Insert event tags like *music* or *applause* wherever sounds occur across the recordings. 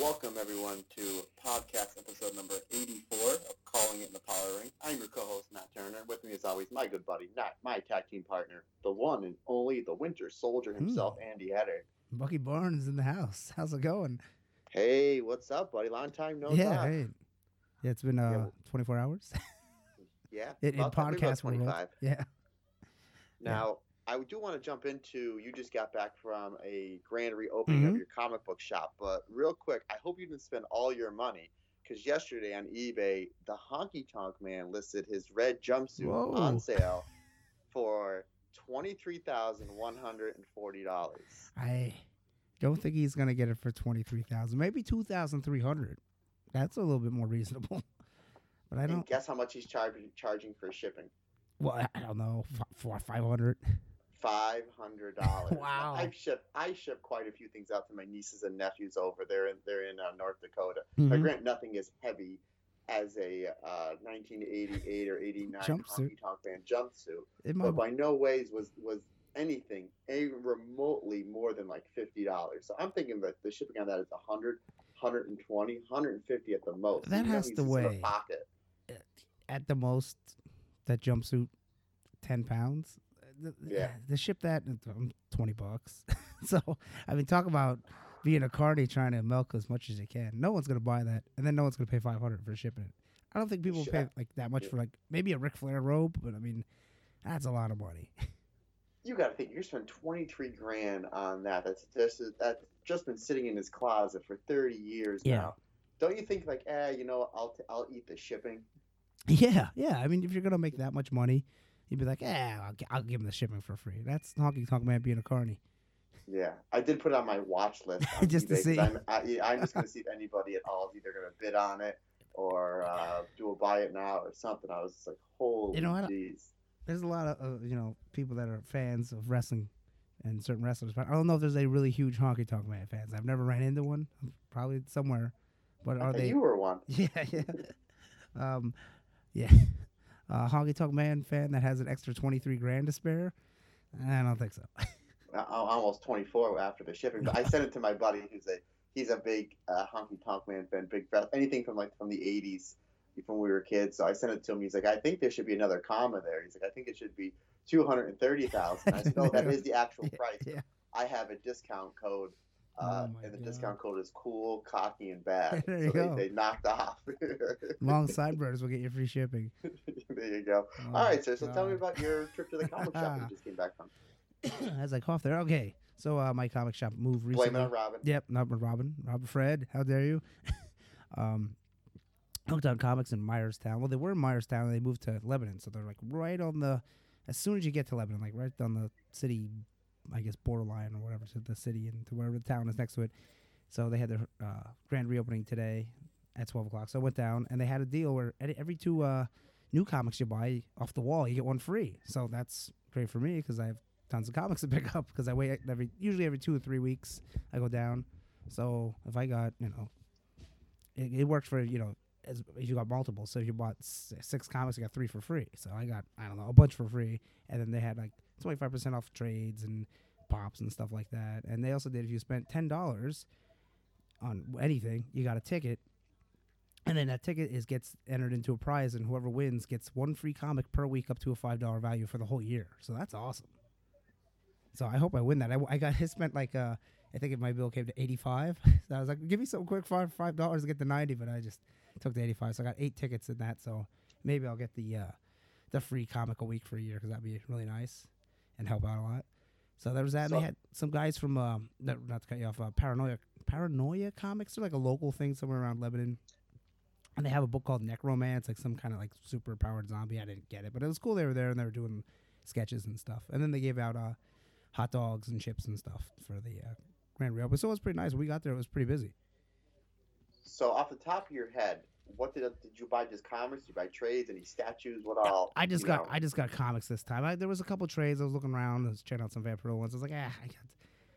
Welcome everyone to podcast episode number 84 of Calling It in the Power Ring. I'm your co-host Matt Turner. With me as always, my good buddy, not my tag team partner, the one and only, the Winter Soldier himself, Andy Header. Bucky Barnes in the house. How's it going? Hey, what's up, buddy? Long time no yeah, talk. hey. Yeah, it's been uh, well- 24 hours *laughs* Yeah, in, in podcast world. 25. Yeah. Now, I do want to jump into. You just got back from a grand reopening of Mhm. your comic book shop, but real quick, I hope you didn't spend all your money because yesterday on eBay, the Honky Tonk Man listed his red jumpsuit Whoa. on sale *laughs* for twenty three thousand one hundred and forty dollars. I don't think he's going to get it for 23000 Maybe 2300 That's a little bit more reasonable. *laughs* But I don't. guess how much he's charging charging for shipping? Well, I- don't know. Four, 500 Five hundred dollars. Wow. I've shipped I ship quite a few things out to my nieces and nephews over there, and they're in uh, North Dakota. Now, Mhm. grant nothing as heavy as a uh, 1988 or 89 Jumpsuit. Honky Tonk Man jumpsuit, It but by no ways was was anything even remotely more than like fifty dollars. So I'm thinking that the shipping on that is 100, 120, 150 at the most. That Even has to just a weigh. pocket. at the most, that jumpsuit, 10 pounds. The- Yeah. *sighs* To ship that, um, 20 bucks. *laughs* so, I mean, talk about being a carny trying to milk as much as you can. No one's going to buy that. And then no one's going to pay 500 for shipping it. I don't think people Sure. pay like that much Yeah. for like maybe a Ric Flair robe, but I mean, that's a lot of money. *laughs* You got to think you're spending 23 grand on that. That's just that's just been sitting in his closet for 30 years Yeah. now. Don't you think like, eh, you know, I'll t- I'll eat the shipping. yeah, yeah. I mean, if you're going to make that much money, you'd be like, yeah, I'll, I'll give him the shipping for free. That's honky tonk man being a carny. Yeah, I did put it on my watch list *laughs* Just to see. I'm, I, yeah, I'm just going to see if anybody at all is either going to bid on it or uh, do a buy it now or something. I was just like, holy You know what? jeez. there's a lot of uh, you know people that are fans of wrestling and certain wrestlers, but I don't know if there's a really huge honky tonk man fans. I've never ran into one. Probably somewhere, but are they? you were one. *laughs* Yeah, yeah, *laughs* um, yeah. Uh, honky tonk man fan that has an extra twenty three grand to spare. I don't think so. Almost 24 after the shipping, but I sent it to my buddy who's a he's a big uh, honky tonk man fan, big fan, anything from like from the 80s, from when we were kids. So I sent it to him. He's like, I think there should be another comma there. He's like, I think it should be 230,000. I said, no, that *laughs* is the actual Yeah, price. yeah. I have a discount code. Uh, Oh and the God. discount code is cool, cocky, and bad. *laughs* There so you they, go. they knocked off. *laughs* Long sideburns will get you free shipping. *laughs* there you go. Oh All right, sir. So tell me about your trip to the comic shop you just came back from. *clears throat* As I cough there. Okay, so uh, my comic shop moved recently. Blame it on Robin. Yep, not Robin. Robin Fred, how dare you? um, Hooked on Comics in Myerstown. Well, they were in Myerstown and they moved to Lebanon, so they're like right on the. As soon as you get to Lebanon, like right on the city, I guess borderline or whatever to the city and to wherever the town is next to it. So they had their uh, grand reopening today at twelve o'clock. So I went down and they had a deal where every two uh, new comics you buy off the wall, you get one free. So that's great for me because I have tons of comics to *laughs* pick up because I wait every usually every two or three weeks I go down. So if I got you know, it, it works for you know as if you got multiple. So if you bought six comics, you got three for free. So I got I don't know a bunch for free, and then they had like twenty five percent off trades and pops and stuff like that. And they also did if you spent ten dollars on anything, you got a ticket. And then that ticket is gets entered into a prize, and whoever wins gets one free comic per week, up to a five dollar value for the whole year. So that's awesome. So I hope I win that. I, I got *laughs* I spent like uh I think if my bill came to eighty five, *laughs* so I was like, give me some quick five five dollars to get the ninety, but I just took the eighty five. So I got eight tickets in that. So maybe I'll get the uh the free comic a week for a year because that'd be really nice and help out a lot. So there was that. and they had some guys from um not, not to cut you off, uh, Paranoia Paranoia Comics. They're like a local thing somewhere around Lebanon. And they have a book called Necromance, like some kind of like super powered zombie. I didn't get it, but it was cool. They were there and they were doing sketches and stuff. And then they gave out uh, hot dogs and chips and stuff for the uh, grand reopening. So it was pretty nice. When we got there, it was pretty busy. So off the top of your head, what did did you buy? Just comics? Did you buy trades? Any statues? What all? I just got know? I just got comics this time. I, there was a couple trades. I was looking around. I was checking out some Vampiro ones. I was like, ah, I got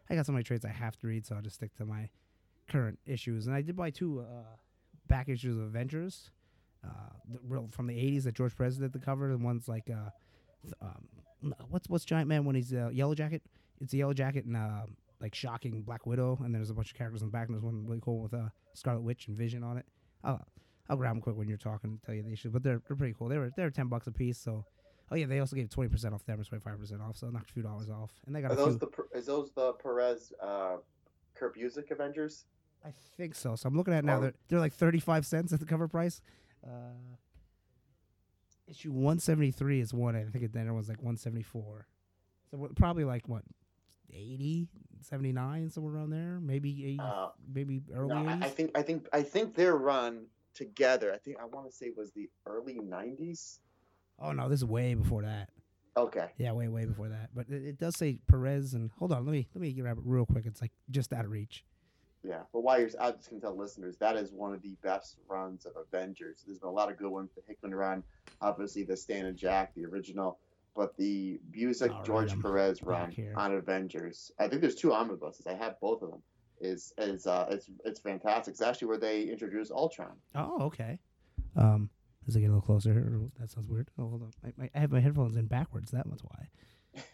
I got so many trades I have to read, so I'll just stick to my current issues. And I did buy two uh, back issues of Avengers, uh, the real from the '80s that George Perez did the cover, and one's like, uh, th- um, what's what's Giant Man when he's uh, Yellow Jacket? It's a Yellow Jacket and uh, like shocking Black Widow, and there's a bunch of characters in the back, and there's one really cool with uh, Scarlet Witch and Vision on it. I'll I'll grab them quick when you're talking and tell you the issue, but they're they're pretty cool. They were they're ten bucks a piece, so. Oh yeah, they also gave twenty percent off them or twenty five percent off, so knocked a few dollars off. And they got Are a those few. the is those the Perez uh, Avengers? I think so. So I'm looking at it now. Oh. They're they're like thirty five cents at the cover price. Uh, issue one seventy three is one. I think the other was like one seventy four. So probably like what 80, 79, somewhere around there. Maybe 80, Uh, maybe early no, I, I think I think I think their run together. I think I want to say it was the early '90s. oh no, this is way before that. Okay. Yeah, way way before that. But it, it does say Perez and hold on, let me let me grab it real quick. It's like just out of reach. Yeah, but while you're, I just can tell listeners that is one of the best runs of Avengers. There's been a lot of good ones. The Hickman run, obviously the Stan and Jack, the original, but the Busiek All right, George I'm Perez run on Avengers. I think there's two omnibuses. I have both of them. Is is uh it's it's fantastic. It's actually where they introduce Ultron. Oh, okay. Um, as I get a little closer, that sounds weird. Oh, hold on. I, I- I have my headphones in backwards. That was why. *laughs*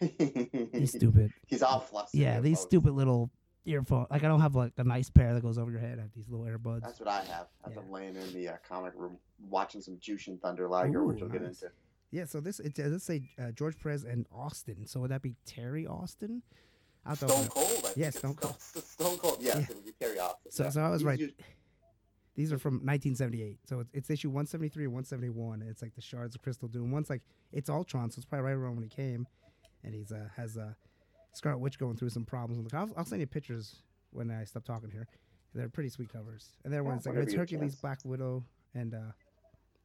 These stupid. He's all flustered. Yeah, these folks. stupid little earphones. Like I don't have like a nice pair that goes over your head. I have these little earbuds. That's what I have. As Yeah. I'm laying in the uh, comic room watching some Jushin Thunder Liger, which we'll get into. Yeah, so this it does say uh, George Perez and Austin. So would that be Terry Austin? I thought. Stone Cold. *laughs* I think Yeah, it's Stone Cold. *laughs* Stone Cold. Yes, Yeah. it be Terry Austin. So, yeah. so I was right. These are from 1978. So it's, it's issue 173 and 171. And it's like the shards of crystal doom. One's like it's Ultron, so it's probably right around when he came, and he's uh has uh Scarlet Witch going through some problems. I'll, I'll send you pictures when I stop talking here. They're pretty sweet covers. And then Yeah, one's like whenever it's you have a Hercules. Black Widow, and uh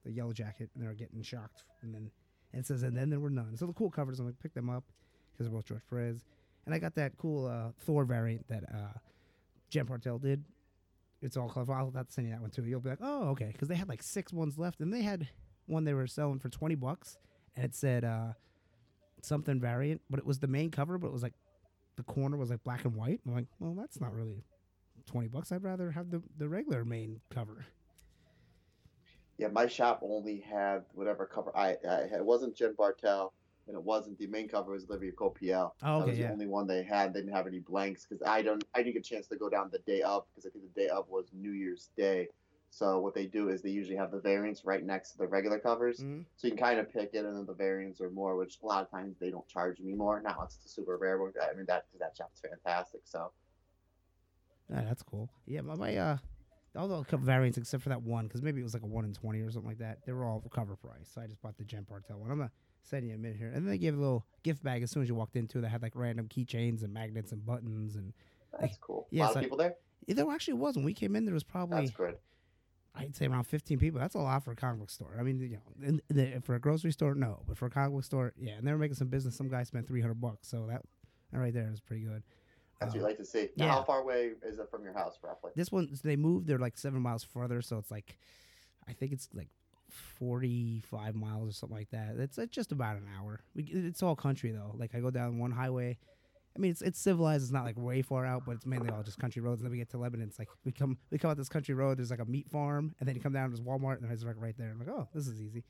the Yellow Jacket, and they're getting shocked. And then and it says and then there were none. So the cool covers, I'm like pick them up because they're both George Perez. And I got that cool uh, Thor variant that uh, Jen Bartel did. It's all colorful. I'll have to send you that one too. You'll be like, oh, okay, because they had like six ones left, and they had one they were selling for twenty bucks, and it said uh, something variant, but it was the main cover, but it was like the corner was like black and white. I'm like, well, that's not really twenty bucks. I'd rather have the the regular main cover. Yeah, my shop only had whatever cover I, I had. It wasn't Jen Bartel, and it wasn't the main cover was Olivier Coipel. Oh, that was yeah. the only one they had. They didn't have any blanks because I don't. I didn't get a chance to go down the day of because I think the day of was New Year's Day. So what they do is they usually have the variants right next to the regular covers, Mhm. so you can kind of pick it, and then the variants are more, which a lot of times they don't charge me more. Now it's the super rare one. I mean that that shop's fantastic. So Yeah, that's cool. Yeah, my, my uh, all the cover variants except for that one, because maybe it was like a one in twenty or something like that. They were all cover price. So I just bought the Jen Bartel one. I'm send you a minute here, and then they gave a little gift bag as soon as you walked into. That had like random keychains and magnets and buttons, and that's cool. yeah, a lot of like- people there. Yeah, there actually was when we came in. There was probably That's good. I'd say around 15 people. That's a lot for a comic book store. I mean, you know, in, the, for a grocery store, no, but for a comic book store, yeah. And they were making some business. Some guy spent 300 bucks, so that, that right there is pretty good. That's what you Uh, like to see. Now, yeah. how far away is it from your house, roughly? This one, they moved. They're like seven miles further, so it's like, I think it's like 45 miles or something like that. It's, it's just about an hour. We, it's all country though. Like I go down one highway. I mean, it's it's civilized. It's not like way far out, but it's mainly all just country roads. And then we get to Lebanon. It's like we come we come out this country road. There's like a meat farm, and then you come down. There's Walmart, and it's like right there. I'm like, oh, this is easy.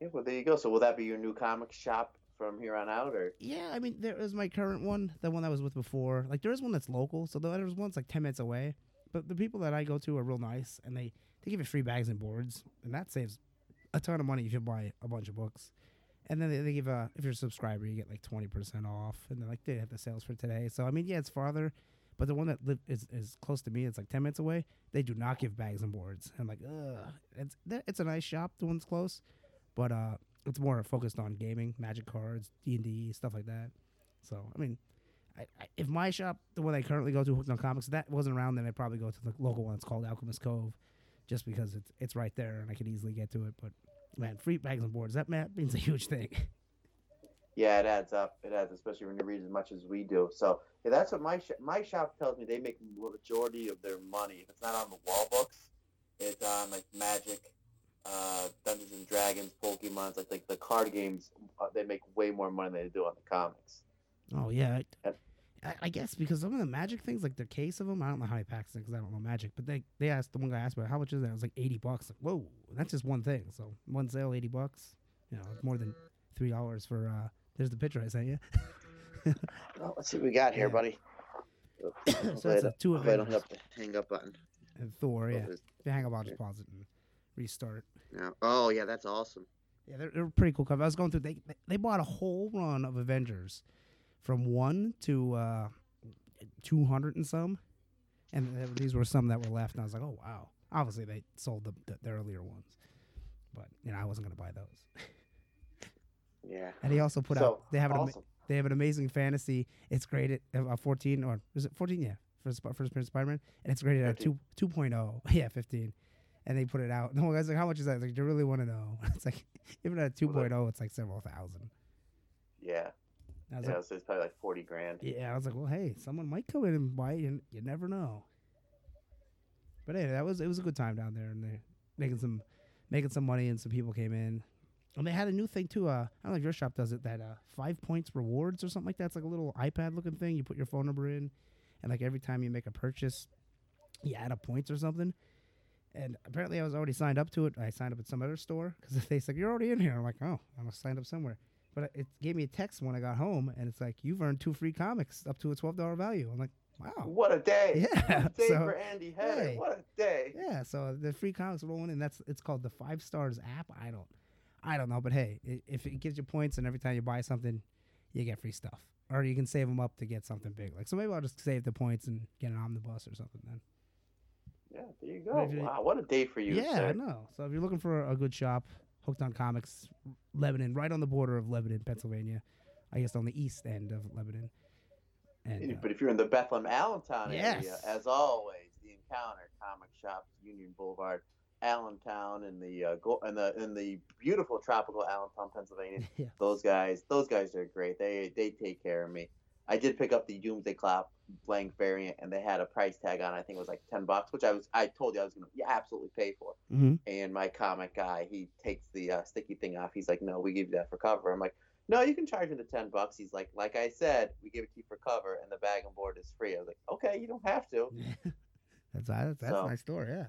Yeah, well, there you go. So, will that be your new comic shop from here on out, or Yeah, I mean, there is my current one, the one I was with before. Like, there is one that's local, so there's one that's like 10 minutes away. But the people that I go to are real nice, and they, they give you free bags and boards, and that saves a ton of money if you buy a bunch of books. And then they, they give a, if you're a subscriber, you get like 20% off, and then like they have the sales for today. So, I mean, yeah, it's farther, but the one that is, is close to me, it's like 10 minutes away, they do not give bags and boards. I'm like, ugh. It's, it's a nice shop, the one's close, but uh, it's more focused on gaming, magic cards, D and D, stuff like that. So I mean, I, I, if my shop, the one I currently go to, Hooked on Comics, that wasn't around, then I'd probably go to the local one. It's called Alchemist Cove, just because it's it's right there and I could easily get to it. But man, free bags and boards that man, means a huge thing. yeah, it adds up. It adds, especially when you read as much as we do. So, yeah, that's what my sh- my shop tells me. They make majority of their money. If it's not on the wall books, it's on like Magic, uh, Dungeons and Dragons, Pokemon's, like like the card games. Uh, they make way more money than they do on the comics. oh yeah. I, I guess because some of the magic things, like the case of them, I don't know how he packs it because I don't know magic. But they they asked the one guy asked about how much is that? It was like eighty bucks. Like whoa, that's just one thing. So one sale, eighty bucks. You know, it's more than three dollars for. uh There's the picture I sent you. *laughs* Well, let's see what we got here, Yeah. buddy. *coughs* so that's a two of I don't have the hang up button. and Thor. Yeah, What is- if you hang up, I'll just pause it and restart. no. Oh yeah, that's awesome. Yeah, they're, they're pretty cool cover. I was going through. They they bought a whole run of Avengers, from one to uh, two hundred and some, and th- these were some that were left. And I was like, oh wow. Obviously, they sold the, the, the earlier ones, but you know I wasn't gonna buy those. Yeah. And he also put so out. They have an ama- they have an amazing fantasy. It's graded uh, fourteen or is it fourteen? Yeah, for Sp- first Spider Man, and it's graded at 15. two two oh. *laughs* Yeah, fifteen. And they put it out. And the one guy's like, "How much is that?" Like, do you really want to know? *laughs* It's like even at a two Well, it's like several thousand. Yeah. I was Yeah. like, So it's probably like forty grand. yeah, I was like, well, hey, someone might come in and buy it. You, you never know. But hey, that was it was a good time down there, and they're making some making some money, and some people came in, and they had a new thing too. Uh, I don't know if your shop does it. That uh, five points rewards or something like that. It's like a little iPad looking thing. You put your phone number in, and like every time you make a purchase, you add a points or something. And apparently, I was already signed up to it. I signed up at some other store because *laughs* they said you're already in here. I'm like, oh, I'm signed up somewhere. But it gave me a text when I got home, and it's like you've earned two free comics up to a twelve dollar value. I'm like, wow, What a day! *laughs* Yeah, What a day so, for Andy hey. What a day! yeah. So the free comics rolling in. That's it's called the Five Stars app. I don't, I don't know, but hey, if it gives you points, and every time you buy something, you get free stuff, or you can save them up to get something big. Like so, maybe I'll just save the points and get an omnibus or something then. Yeah, there you go. Wow, what a day for you. yeah, sir. I know. So if you're looking for a good shop, Hooked on Comics, Lebanon, right on the border of Lebanon, Pennsylvania. I guess on the east end of Lebanon. And uh, But if you're in the Bethlehem Allentown area, as always, the Encounter Comic Shops, Union Boulevard, Allentown, in the uh, go- in the in the beautiful tropical Allentown, Pennsylvania. *laughs* yeah, Those guys, those guys are great. They they take care of me. I did pick up the Doomsday Cloud blank variant, and they had a price tag on. it. I think it was like ten bucks, which I was I told you I was gonna yeah, absolutely pay for. hmm And my comic guy, he takes the uh, sticky thing off. He's like, "No, we give you that for cover." I'm like, "No, you can charge me the ten bucks." He's like, "Like I said, we give it to you for cover, and the bag and board is free." I was like, "Okay, you don't have to." *laughs* that's that's, that's So- nice store. Yeah.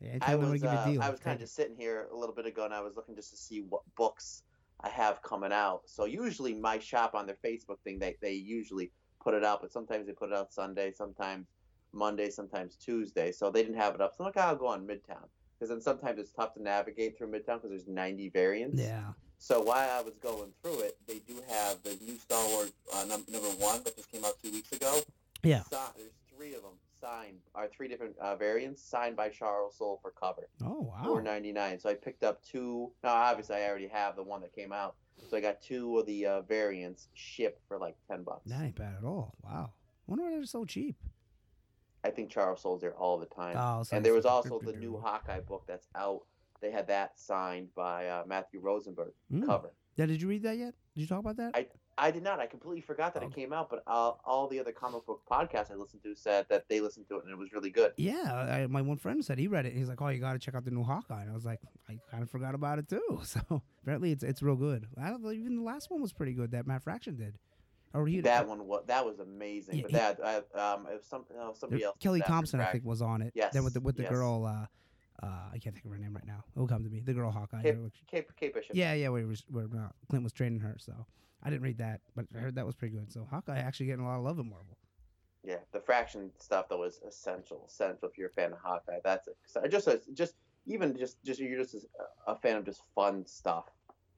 Yeah, I anytime they wanna was give you a uh, I was kind of just sitting here a little bit ago, and I was looking just to see what books I have coming out. So usually my shop on their Facebook thing, they they usually put it out, but sometimes they put it out Sunday, sometimes Monday, sometimes Tuesday. So they didn't have it up. So I'm like, "Oh, I'll go on Midtown because then sometimes it's tough to navigate through Midtown because there's 90 variants. Yeah. So while I was going through it, they do have the new Star Wars uh, num- number one that just came out two weeks ago. Yeah. Si- there's three of them signed, are three different uh, variants signed by Charles Soule for cover. Oh wow. Four ninety nine. So I picked up two. Now obviously I already have the one that came out, so I got two of the uh, variants shipped for like ten bucks. That ain't bad at all. Wow. Wonder why they're so cheap. I think Charles Soule's there all the time. Oh, and there was also the new Hawkeye book that's out. They had that signed by uh, Matthew Rosenberg Mm. cover. Yeah, did you read that yet? Did you talk about that? I did not. I completely forgot that it came out, but uh, all the other comic book podcasts I listened to said that they listened to it and it was really good. yeah, I, my one friend said he read it. He's like, "Oh, you got to check out the new Hawkeye." And I was like, "I kind of forgot about it too." *laughs* So apparently, it's it's real good. I don't. Even the last one was pretty good. That Matt Fraction did. Or he That one was that was amazing. Yeah, but he- that uh, um, was some oh, somebody else. Kelly did that for Thompson, I think, was on it. Yes, Then with the with the yes. girl, uh, uh, I can't think of her name right now. It'll come to me. The girl Hawkeye. Kate, Kate, Kate Bishop. yeah, yeah. Where, was, where uh, Clint was training her. So I didn't read that, but I heard that was pretty good. So Hawkeye actually getting a lot of love in Marvel. Yeah, the fraction stuff that was essential, essential if you're a fan of Hawkeye. That's it. So just just even just just you're just a fan of just fun stuff.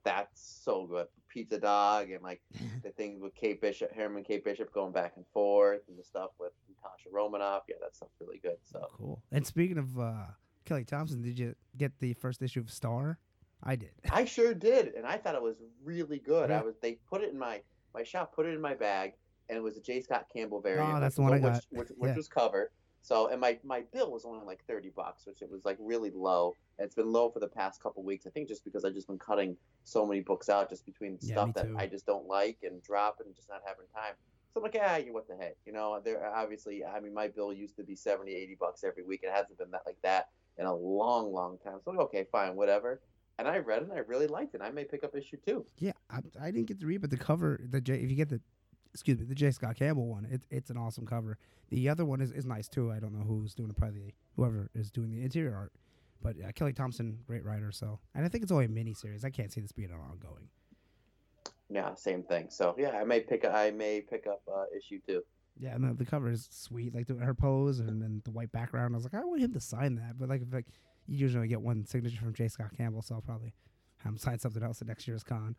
That's so good. Pizza Dog and like *laughs* the things with Kate Bishop, Herman Kate Bishop going back and forth, and the stuff with Natasha Romanoff. Yeah, that stuff's really good. So Cool. And speaking of uh, Kelly Thompson, did you get the first issue of Star? I did. I sure did, and I thought it was really good. Yeah. I was they put it in my my shop, put it in my bag, and it was a J. Scott Campbell variant. Oh, that's the one I got. Which, which, which Yeah. was covered. So, and my my bill was only like thirty bucks, which it was like really low. And it's been low for the past couple weeks. I think just because I've just been cutting so many books out, just between Yeah, stuff that. I just don't like and dropping and just not having time. So I'm like, ah, you what the heck, you know? There obviously, I mean, my bill used to be 70, 80 bucks every week. It hasn't been that like that in a long, long time. So I'm like, okay, fine, whatever. And I read it and I really liked it. I may pick up issue two. Yeah, I, I didn't get to read, but the cover, the J, if you get the, excuse me, the J. Scott Campbell one, it, it's an awesome cover. The other one is, is nice too. I don't know who's doing it, probably whoever is doing the interior art. But uh, Kelly Thompson, great writer. So, and I think it's only a mini series. I can't see this being an ongoing. Yeah, same thing. So yeah, I may pick. I may pick up uh, issue two. Yeah, and the, the cover is sweet, like the, her pose and then the white background. I was like, I want him to sign that, but like, if, like you usually get one signature from J. Scott Campbell, so I'll probably have him *laughs* sign something else at next year's con.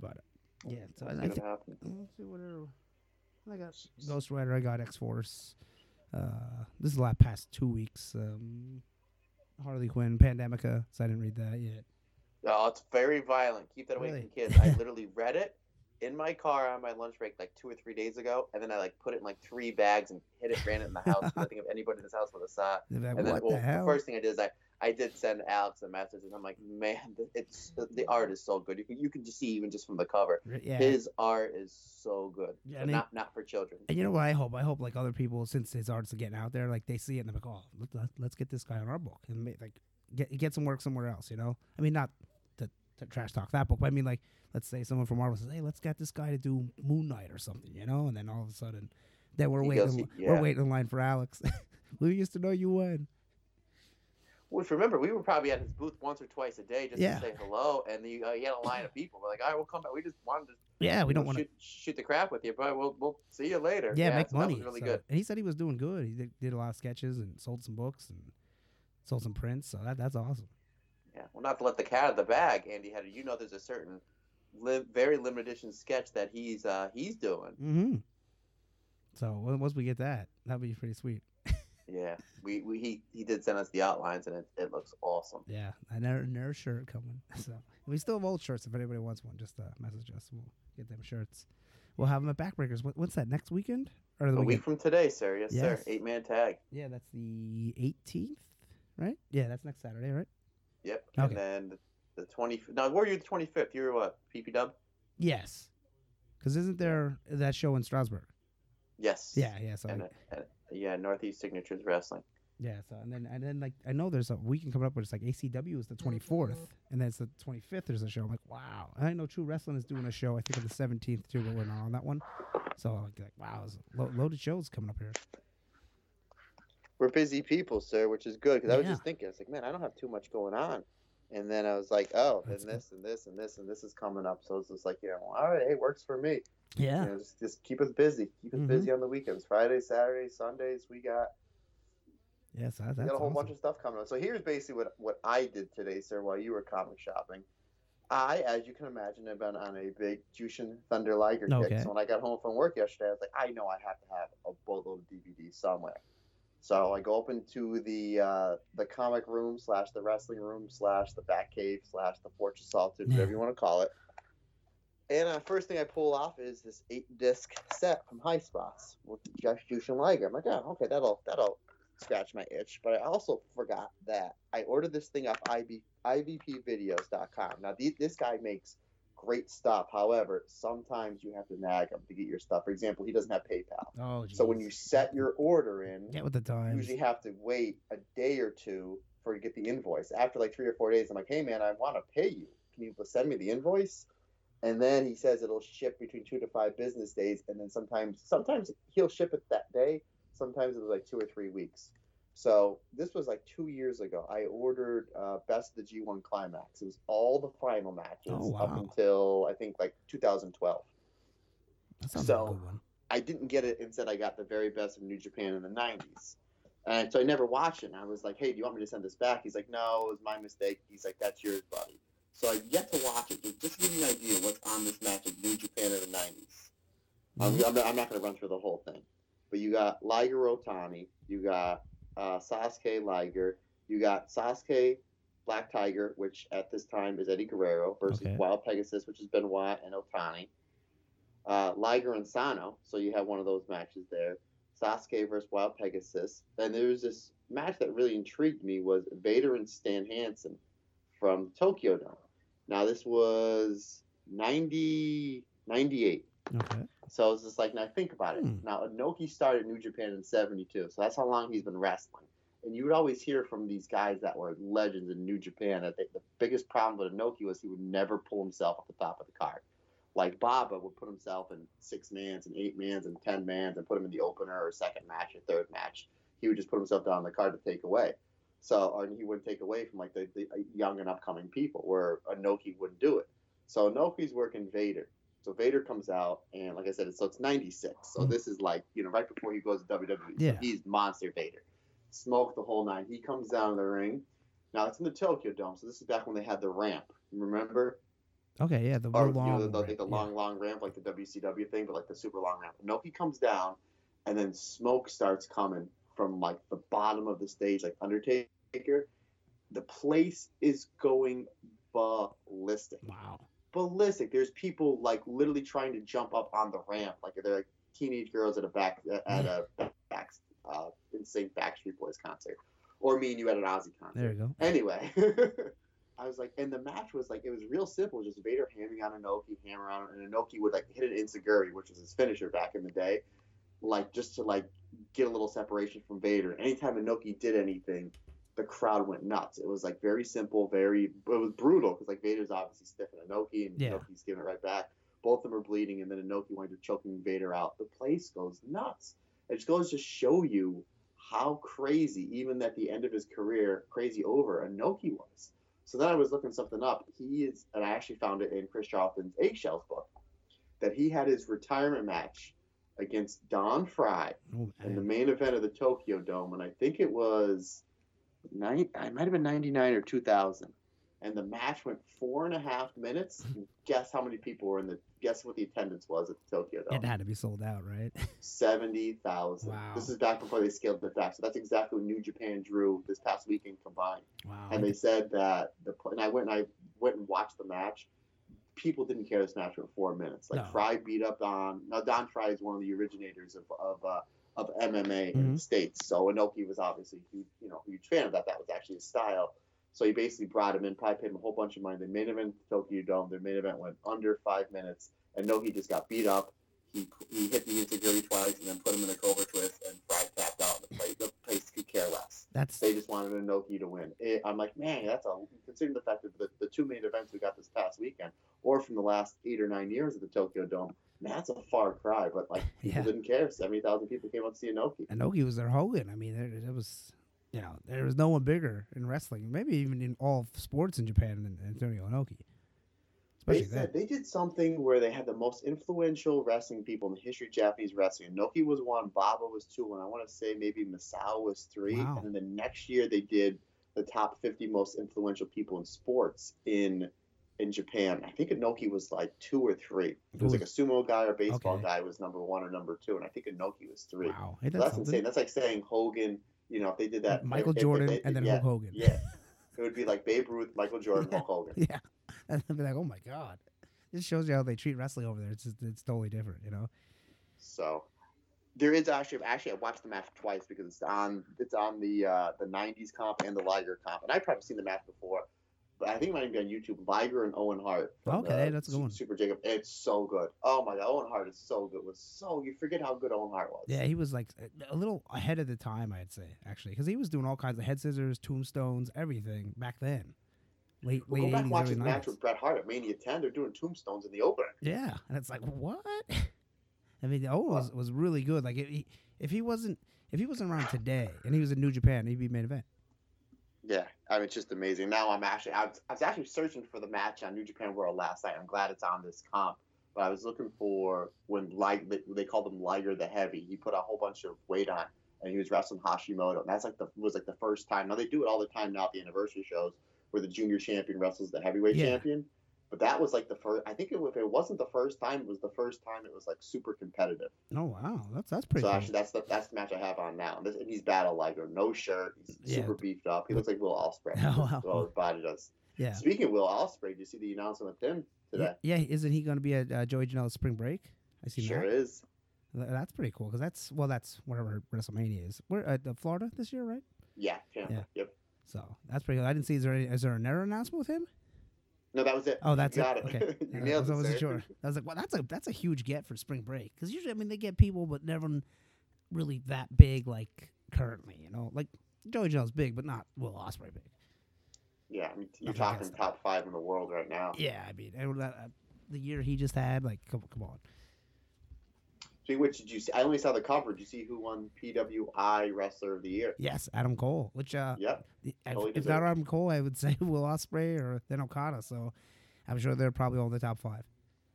But uh, yeah, so I, I think let's see whatever. I got Ghost Rider. I got X Force. Uh, this is the last past two weeks. Um, Harley Quinn, Pandemica. So I didn't read that yet. Oh, it's very violent. Keep that away Really? from kids. *laughs* I literally read it in my car on my lunch break like two or three days ago, and then I like put it in like three bags and hid it, ran it in the house. I think if anybody in this house would have saw it. Like, And then well, the hell? first thing I did is I, I did send Alex a message, and I'm like, man, it's the, the art is so good. You can you can just see even just from the cover, yeah. his art is so good. Yeah, but and he- not not for children. And you know what I hope? I hope like other people, since his art's getting out there, like they see it and they're like, oh, let, let's get this guy on our book and make, like get get some work somewhere else. You know, I mean, not trash talk that book, but I mean, like, let's say someone from Marvel says, hey, let's get this guy to do Moon Knight or something, you know, and then all of a sudden, then we're He waiting, goes, in- yeah. we're waiting in line for Alex. *laughs* we used to know you would. You remember, we were probably at his booth once or twice a day just Yeah. to say hello, and the, uh, he had a line of people. We're like, all right, we'll come back. We just wanted to Yeah, we don't want to. shoot, shoot the crap with you, but we'll we'll see you later. Yeah, make so money. That was really so- good. And he said he was doing good. He did, did a lot of sketches and sold some books and sold some prints. So that that's awesome. Yeah, well, not to let the cat out of the bag, Andy had. You know, there's a certain li- very limited edition sketch that he's uh he's doing. Mm-hmm. So once we get that, that'd be pretty sweet. *laughs* Yeah, we, we he he did send us the outlines, and it, it looks awesome. Yeah, I never never shirt coming. *laughs* So we still have old shirts. If anybody wants one, just uh, message us. We'll get them shirts. We'll have them at Backbreakers. What, what's that? Next weekend or the A weekend? week from today, sir. Yes, Yes. sir. Eight man tag. Yeah, that's the 18th, right? Yeah, that's next Saturday, right? Yep. Okay. And then the, the twenty. Now, were you? The twenty fifth. You're what? PP Dub. Yes. Because isn't there that show in Strasburg? Yes. Yeah, yeah. So And, uh, and yeah, Northeast Signatures Wrestling. yeah, so and then and then like I know there's a weekend coming up where it's like ACW is the 24th, and then it's the 25th. There's a show. I'm like, wow. And I know True Wrestling is doing a show. I think on the 17th too, but we're not on that one. So like, like wow, there's lo- loaded shows coming up here. We're busy people, sir, which is good because I was Yeah. just thinking, I was like, man, I don't have too much going on. And then I was like, oh, That's and good. this and this and this and this is coming up. So it's just like, you know, all right, hey, works for me. Yeah. You know, just, just keep us busy. Keep us Mhm. busy on the weekends. Friday, Saturday, Sundays. We got Yes, we got a whole awesome. bunch of stuff coming up. So here's basically what what I did today, sir, while you were comic shopping. I, as you can imagine, have been on a big Jushin Thunder Liger Okay. kick. So when I got home from work yesterday, I was like, I know I have to have a boatload of DVDs somewhere. So I go up into the uh, the comic room slash the wrestling room slash the back cave slash the Fortress Solitude, whatever you want to call it. And uh, first thing I pull off is this eight disc set from High Spots with Jeff Jushin Liger. I'm like, oh, okay, that'll that'll scratch my itch. But I also forgot that I ordered this thing off IB, IVPvideos.com. Now the, this guy makes great stuff. However, sometimes you have to nag him to get your stuff. For example, he doesn't have PayPal. Oh, So when you set your order in, get with the you times. usually have to wait a day or two for to get the invoice. After like three or four days, I'm like, hey man, I want to pay you. Can you send me the invoice? And then he says it'll ship between two to five business days, and then sometimes sometimes he'll ship it that day. Sometimes it was like two or three weeks. So this was like two years ago. I ordered uh, Best of the G1 Climax. It was all the final matches Oh, up until I think like 2012. that sounds so- like a good one. I didn't get it. Instead, I got the very best of New Japan in the '90s, and so I never watched it. And I was like, "Hey, do you want me to send this back?" He's like, "No, it was my mistake." He's like, "That's yours, buddy." So I yet to watch it. But just to give you an idea what's on this match of New Japan in the '90s. I'm, Mhm. I'm not, I'm not going to run through the whole thing, but you got Liger Otani, you got uh, Sasuke Liger, you got Sasuke Black Tiger, which at this time is Eddie Guerrero versus Okay. Wild Pegasus, which is Benoit and Otani. Uh, Liger and Sano, so you have one of those matches there. Sasuke versus Wild Pegasus, and there was this match that really intrigued me was Vader and Stan Hansen from Tokyo Dome. Now this was 90, 98. Okay. So it's just like, now think about it. Hmm. Now, Inoki started New Japan in 72, so that's how long he's been wrestling. And you would always hear from these guys that were legends in New Japan that they, the biggest problem with Inoki was he would never pull himself at the top of the card. Like Baba would put himself in six mans and eight mans and ten mans and put him in the opener or second match or third match. He would just put himself down on the card to take away. So, or he wouldn't take away from like the, the young and upcoming people, where Inoki wouldn't do it. So Inoki's working Vader. So Vader comes out, and like I said, so it's '96. So Mhm. this is like you know right before he goes to WWE. Yeah. So he's Monster Vader, smoke the whole nine. He comes down the ring. Now it's in the Tokyo Dome, so this is back when they had the ramp. Remember? Okay, yeah, the or long. you know, the, the, like the yeah. long, long ramp, like the WCW thing, but like the super long ramp. Inoki comes down, and then smoke starts coming from like the bottom of the stage, like Undertaker. The place is going ballistic, Wow. Ballistic. There's people like literally trying to jump up on the ramp, like they're like teenage girls at a back at a back uh, insane Backstreet Boys concert, or me and you at an Ozzy concert. There you go. Anyway, *laughs* I was like, and the match was like, it was real simple. Just Vader hammering on Inoki, hammer on, and Inoki would like hit an enzuigiri, which was his finisher back in the day, like just to like get a little separation from Vader. Anytime Inoki did anything, the crowd went nuts. It was like very simple, very it was brutal because like Vader's obviously stiffing Inoki, and Yeah. Inoki's giving it right back. Both of them are bleeding, and then Inoki winds up choking Vader out. The place goes nuts. It just goes to show you how crazy, even at the end of his career, crazy over Inoki was. So then I was looking something up. He is, and I actually found it in Chris Charlton's Eggshells book, that he had his retirement match against Don Frye Oh, in the main event of the Tokyo Dome, and I think it was nine. I might have been ninety nine or two thousand. And the match went four and a half minutes. *laughs* Guess how many people were in the? Guess what the attendance was at the Tokyo Dome? It had to be sold out, right? Seventy thousand. Wow. This is back before they scaled it back. So that's exactly what New Japan drew this past weekend combined. wow. And they said that the and I went and I went and watched the match. People didn't care this match for four minutes. Like No. Frye beat up Don. Now Don Frye is one of the originators of of uh, of MMA in Mhm. the states. So Inoki was obviously huge, you know huge fan of that. That was actually his style. So he basically brought him in, probably paid him a whole bunch of money. The main event in the Tokyo Dome, their main event went under five minutes, and Noki just got beat up. He, he hit the enzuigiri twice and then put him in a Cobra twist, and Frye tapped out. The place, the place could care less. That's They just wanted Inoki to win. It, I'm like, man, that's a considering the fact that the, the two main events we got this past weekend, or from the last eight or nine years of the Tokyo Dome, that's a far cry. But like, *laughs* people Yeah. didn't care. Seventy thousand people came out to see Inoki. Inoki was their Hogan. I mean, there, there was, you know, there was no one bigger in wrestling, maybe even in all sports in Japan than Antonio Inoki. They then. said they did something where they had the most influential wrestling people in the history of Japanese wrestling. Noki was one, Baba was two, and I want to say maybe Masao was three. Wow. And then the next year they did the top 50 most influential people in sports in in Japan. I think Inoki was like two or three. It was like a sumo guy or baseball Okay. guy was number one or number two, and I think Inoki was three. Wow, So that's something? insane. That's like saying Hogan. You know, if they did that, Michael if- if Jordan they- and then yeah, Hulk Hogan. Yeah, *laughs* it would be like Babe Ruth, Michael Jordan, *laughs* Yeah. Hulk Hogan. yeah, *laughs* and they'd be like, "Oh my god." This shows you how they treat wrestling over there. It's just, it's totally different, you know. So there is actually actually I watched the match twice because it's on it's on the uh, the '90s comp and the Liger comp, and I've probably seen the match before, I think it might even be on YouTube. Liger and Owen Hart. Okay, uh, that's a good one. Super Jacob. It's so good. Oh my god, Owen Hart is so good. Was so you forget how good Owen Hart was. Yeah, he was like a little ahead of the time, I'd say, actually, because he was doing all kinds of head scissors, tombstones, everything back then. Late Well, late go back and eighties, watch his match with Bret Hart at Mania 10. They're doing tombstones in the opener. Yeah, and it's like what? *laughs* I mean, Owen was, was really good. Like if he, if he wasn't if he wasn't around today and he was in New Japan, he'd be main event. Yeah, I mean, it's just amazing. Now I'm actually, I was, I was actually searching for the match on New Japan World last night. I'm glad it's on this comp, but I was looking for when like they, called him Liger the Heavy. He put a whole bunch of weight on, and he was wrestling Hashimoto. And that's like the was like the first time. Now they do it all the time now at the anniversary shows where the junior champion wrestles the heavyweight Yeah. champion. But that was like the first. I think it, if it wasn't the first time, it was the first time it was like super competitive. Oh wow, that's that's pretty. So cool. actually, that's the that's the match I have on now. And, this, and he's battle Liger, no shirt, he's Yeah. super beefed up. He looks like Will Ospreay. *laughs* Oh, wow. Well, his body does. yeah. Speaking of Will Ospreay, did you see the announcement with him today? Yeah, yeah, isn't he going to be at uh, Joey Janela's spring break? I see Sure that. is. Th- That's pretty cool because that's well, that's whatever WrestleMania is. We're at uh, Florida this year, right? Yeah, Tampa. Yeah. Yep. So that's pretty. cool. I didn't see. Is there any, is there another announcement with him? No, that was it. Oh, that's you it. got it. Okay, *laughs* you nailed I it, wasn't sir. sure. I *laughs* was like, well, that's a that's a huge get for spring break because usually, I mean, they get people, but never really that big like currently. You know, like Joey Janela's big, but not Will Ospreay big. Yeah, I mean, you're talking top five in the world right now. Yeah, I mean, and that, uh, the year he just had, like, come, come on. See, which did you see? I only saw the cover. Did you see who won PWI Wrestler of the Year? Yes, Adam Cole, which uh, Yep. the- if, if not Adam Cole, I would *laughs* say Will Ospreay or then Okada. So, I'm sure they're probably all in the top five.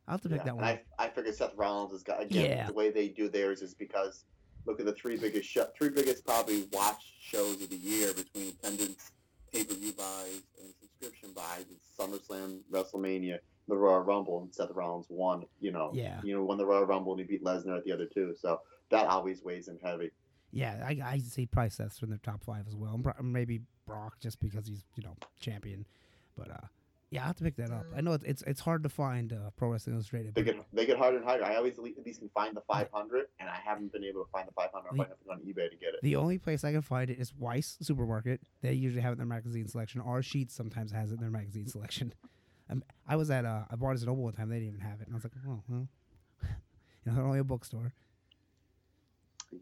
I'll have to pick Yeah, that one. I, I figure Seth Rollins has got again Yeah. the way they do theirs is because look at the three biggest show, three biggest probably watched shows of the year between attendance, pay per view buys, and subscription buys. It's SummerSlam, WrestleMania, the Royal Rumble, and Seth Rollins won. You know, Yeah. you know, won the Royal Rumble and he beat Lesnar at the other two. So that always weighs in heavy. Yeah, I, I see probably Seth's in the top five as well. and Maybe Brock just because he's you know champion. But uh, yeah, I have to pick that up. I know it's it's, it's hard to find uh, Pro Wrestling Illustrated. They get they get harder and harder. I always at least can find the 500, and I haven't been able to find the 500. I The- might have to go on eBay to get it. The only place I can find it is Weis Supermarket. They usually have it in their magazine selection. Our Sheetz sometimes has it in their magazine selection. *laughs* Um, I was at uh, I Barnes and Noble one time. They didn't even have it, and I was like, oh well, *laughs* you know, they're only a bookstore.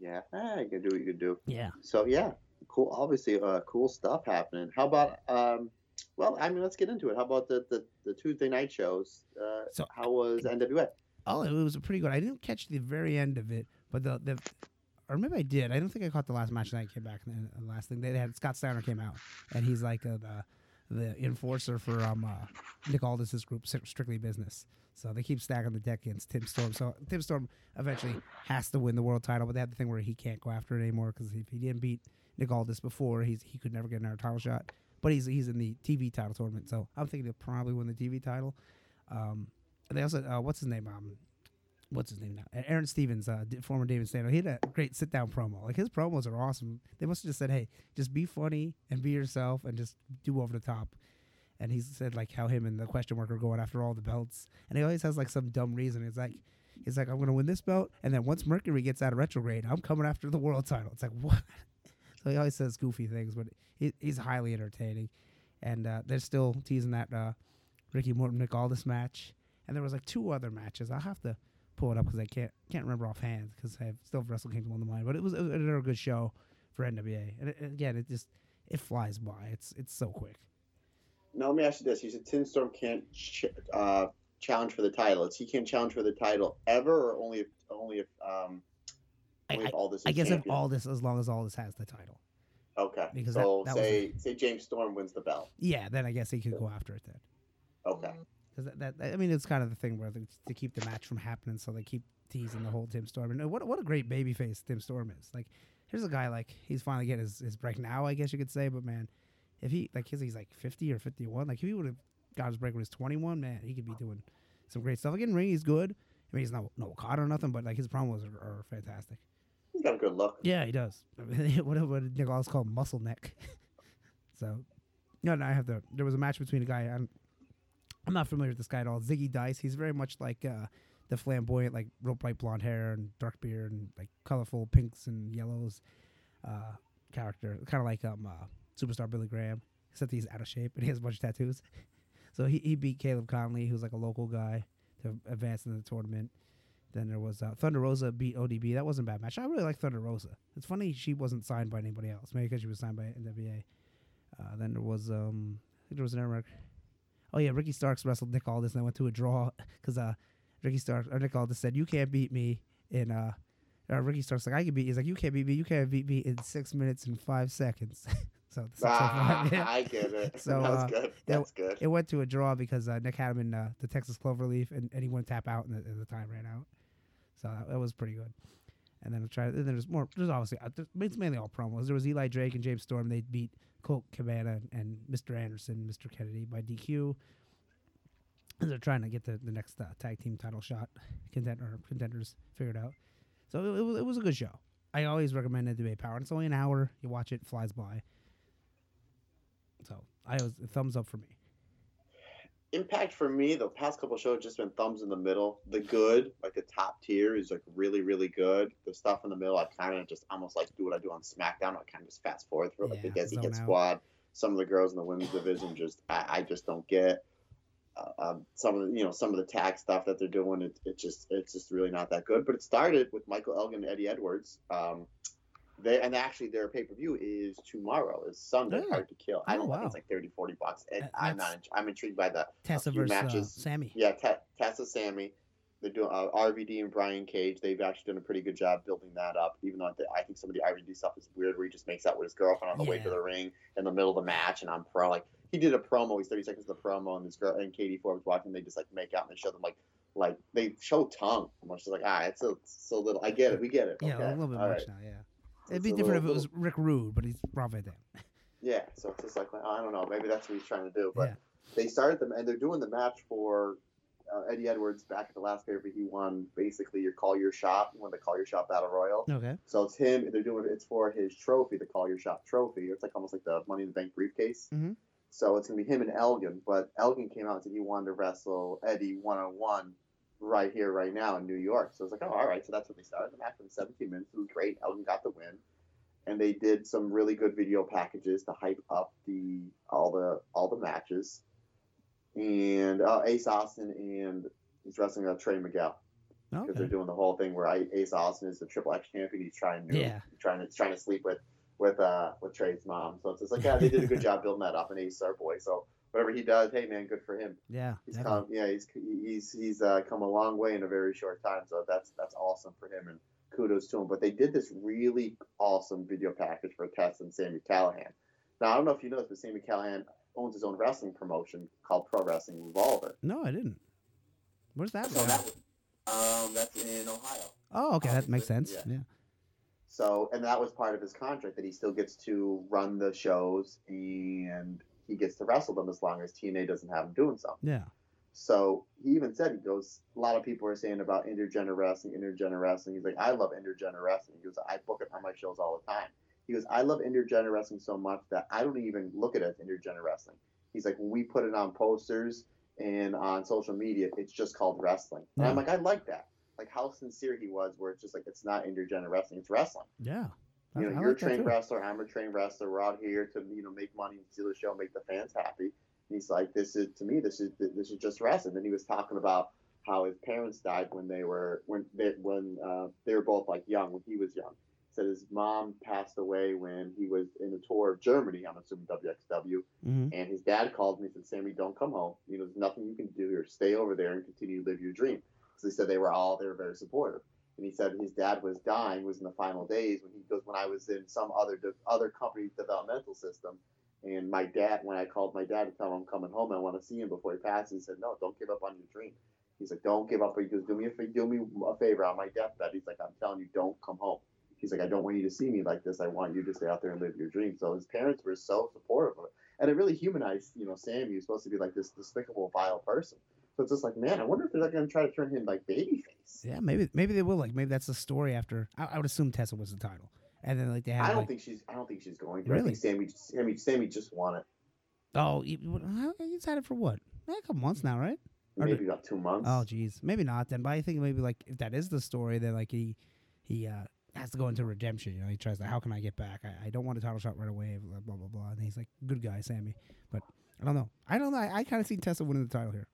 Yeah, eh, you can do what you can do. Yeah. So yeah, cool. Obviously, uh, cool stuff happening. How about um? Well, I mean, let's get into it. How about the the, the Tuesday night shows? Uh, So- how was NWA? Oh, it was pretty good. I didn't catch the very end of it, but the the or maybe I did. I don't think I caught the last match that I came back. And the last thing they had Scott Steiner came out, and he's like uh, the the enforcer for um uh, Nick Aldis's group, Strictly Business. So they keep stacking the deck against Tim Storm. So Tim Storm eventually has to win the world title, but they have the thing where he can't go after it anymore because if he didn't beat Nick Aldis before, he's he could never get another title shot. But he's he's in the TV title tournament, so I'm thinking he'll probably win the TV title. Um, and they also uh, what's his name um what's his name now? Aaron Stevens, uh, former Damien Sandow. He had a great sit down promo. Like his promos are awesome. They must have just said, "Hey, just be funny and be yourself and just do over the top." And he said like how him and the question mark are going after all the belts, and he always has like some dumb reason. It's like he's like, "I'm gonna win this belt," and then once Mercury gets out of retrograde, I'm coming after the world title. It's like *laughs* what? So he always says goofy things, but he, he's highly entertaining. And uh, they're still teasing that uh, Ricky Morton Nick Aldis match, and there was like two other matches. I'll have to pull it up because I can't can't remember offhand because I have still have Wrestle Kingdom on the mind. But it was, it was another good show for NWA, and, it, and again, it just it flies by. It's it's so quick. Now let me ask you this: You said Tim Storm can't ch- uh, challenge for the title. It's he can't challenge for the title ever, or only if only if um I, only I, if all this. I guess if Aldis, as long as Aldis has the title, Okay. because so that was say say James Storm wins the belt. yeah, then I guess he could go after it then. Okay. Because that, that, I mean, it's kind of the thing where they, to keep the match from happening, so they keep teasing the whole Tim Storm. And what what a great babyface Tim Storm is. Like, here's a guy like he's finally getting his, his break now, I guess you could say. But man, if he like he's, he's like 50 or 51, like if he would have got his break when he was 21, man, he could be doing some great stuff. Again, ring he's good. I mean, he's not no Okada or nothing, but like his promos are, are fantastic. He's got a good look. Yeah, he does. *laughs* what what Nicholas call him? muscle neck? *laughs* so, no, no, I have the. There was a match between a guy. I'm, I'm not familiar with this guy at all. Zicky Dice. He's very much like uh, the flamboyant, like real bright blonde hair and dark beard and like colorful pinks and yellows uh, character. Kind of like um uh, superstar Billy Graham, except he's out of shape and he has a bunch of tattoos. *laughs* so he he beat Caleb Konley, who's like a local guy, to advance in the tournament. Then there was uh, Thunder Rosa beat ODB. That wasn't a bad match. I really like Thunder Rosa. It's funny she wasn't signed by anybody else. Maybe because she was signed by NWA. Uh, then there was um, there was an Eric. Oh yeah, Ricky Starks wrestled Nick Aldis and they went to a draw *laughs* because uh, Ricky Starks or Nick Aldis said you can't beat me in uh, uh Ricky Starks like I can beat. He's like you can't beat me. You can't beat me in six minutes and five seconds. *laughs* so Ah, five, yeah. *laughs* I get it. So, that was uh, good. That's good. It went to a draw because uh, Nick had him in uh, the Texas Cloverleaf, and, and he wouldn't tap out, and the, and the time ran out. So that, that was pretty good. And then I tried. And there's more. There's obviously uh, it's mainly all promos. There was Eli Drake and James Storm. They beat Colt Cabana and Mr. Anderson, Mr. Kennedy by DQ. And they're trying to get the, the next uh, tag team title shot contender contenders figured out. So it, it, was, it was a good show. I always recommend NWA Power. It's only an hour. You watch it, flies by. So I was thumbs up for me. Impact for me, the past couple shows just been thumbs in the middle. The good, like the top tier, is like really, really good. The stuff in the middle, I kind of just almost like do what I do on SmackDown. I kind of just fast forward through, like Yeah, the Desi Hit. Squad. Some of the girls in the women's division, just I, I just don't get. Uh, um, some of the you know some of the tag stuff that they're doing, it, it just it's just really not that good. But it started with Michael Elgin and Eddie Edwards. Um, they and actually their pay per view is tomorrow. It's Sunday. Oh. Hard to kill. I Oh, don't wow. think it's like 30, 40 bucks. And That- I'm not. I'm intrigued by the Tessa versus uh, matches. Sami. yeah, Ta- Tessa Sami. they're doing uh, RVD and Brian Cage. They've actually done a pretty good job building that up. Even though I think some of the RVD stuff is weird, where he just makes out with his girlfriend on the way to the ring in the middle of the match, and I'm pro. Like he did a promo. He's 30 seconds of the promo, and this girl and Katie Forbes watching. They just like make out and they show them like like they show tongue. I'm just like ah, it's so so little. I get it. We get it. Yeah, okay. a little bit all much right. now. Yeah, it'd be different if it little- was Rick Rude, but he's Rob Van Dam. Yeah, so it's just like I don't know. Maybe that's what he's trying to do. But Yeah. they started them, and they're doing the match for uh, Eddie Edwards back at the last paper. He won basically your call your shot. He won the call your shot battle royal. Okay. So it's him. They're doing it's for his trophy, the call your shot trophy. It's like almost like the Money in the Bank briefcase. Mhm. So it's gonna be him and Elgin. But Elgin came out and said he wanted to wrestle Eddie one on one right here, right now in New York. So it's like, oh, all right. So that's what they started. The match was 17 minutes. It was great. Elgin got the win and they did some really good video packages to hype up the all the all the matches. And uh, Ace Austin and he's wrestling uh, Trey Miguel because Okay. they're doing the whole thing where I, Ace Austin is the Triple X champion. He's trying to Yeah. trying to trying to sleep with with uh with Trey's mom. So it's just like yeah, they did a good *laughs* job building that up. And Ace our boy. So whatever he does, hey man, good for him. Yeah. He's definitely. come, yeah, he's he's he's uh, come a long way in a very short time. So that's that's awesome for him and kudos to him. But they did this really awesome video package for Tess and Sami Callihan. Now I don't know if you know this, but Sami Callihan owns his own wrestling promotion called Pro Wrestling Revolver. No, I didn't. Where's that? So that um that's in Ohio. oh, okay, that makes sense. yeah. Yeah. So, and that was part of his contract that he still gets to run the shows and he gets to wrestle them as long as TNA doesn't have him doing so. Yeah. So he even said, he goes, a lot of people are saying about intergender wrestling, intergender wrestling. He's like, I love intergender wrestling. He goes, I book it on my shows all the time. He goes, I love intergender wrestling so much that I don't even look at it as intergender wrestling. He's like, when we put it on posters and on social media, it's just called wrestling. And I'm like, I like that. Like how sincere he was, where it's just like, it's not intergender wrestling, it's wrestling. Yeah. You know, I you're like a trained wrestler. I'm a trained wrestler. We're out here to you know make money, steal the show, make the fans happy. And he's like, this is to me, this is this is just wrestling. And then he was talking about how his parents died when they were when they when uh, they were both like young when he was young. Said his mom passed away when he was in a tour of Germany. I'm assuming WXW. hmm And his dad called me and said, Sami, don't come home. You know, there's nothing you can do here. Stay over there and continue to live your dream. So he said they were all, they were very supportive. And he said his dad was dying, was in the final days when he goes, when I was in some other, de- other company's developmental system. And my dad, when I called my dad to tell him I'm coming home, I want to see him before he passes, he said, no, don't give up on your dream. He's like, don't give up. He goes, do me a, do me a favor on my deathbed. He's like, I'm telling you, don't come home. He's like, I don't want you to see me like this. I want you to stay out there and live your dream. So his parents were so supportive of it and it really humanized, you know, Sam. He was supposed to be like this despicable, vile person. So it's just like, man, I wonder if they're not going to try to turn him like babyface. Yeah, maybe maybe they will. Like maybe that's the story after. I, I would assume Tessa was the title, and then like they have I don't like, think she's. I don't think she's going to. I Really? think Sami. Sami. Sami just won it. oh, you, he's had it for what? A couple months now, right? Maybe about two months. Oh, geez, maybe not then. But I think maybe like if that is the story, then like he he uh has to go into redemption. You know, he tries to how can I get back? I, I don't want a title shot right away. Blah blah blah blah. And he's like, good guy, Sami. But I don't know. I don't know. I, I kind of see Tessa winning the title here.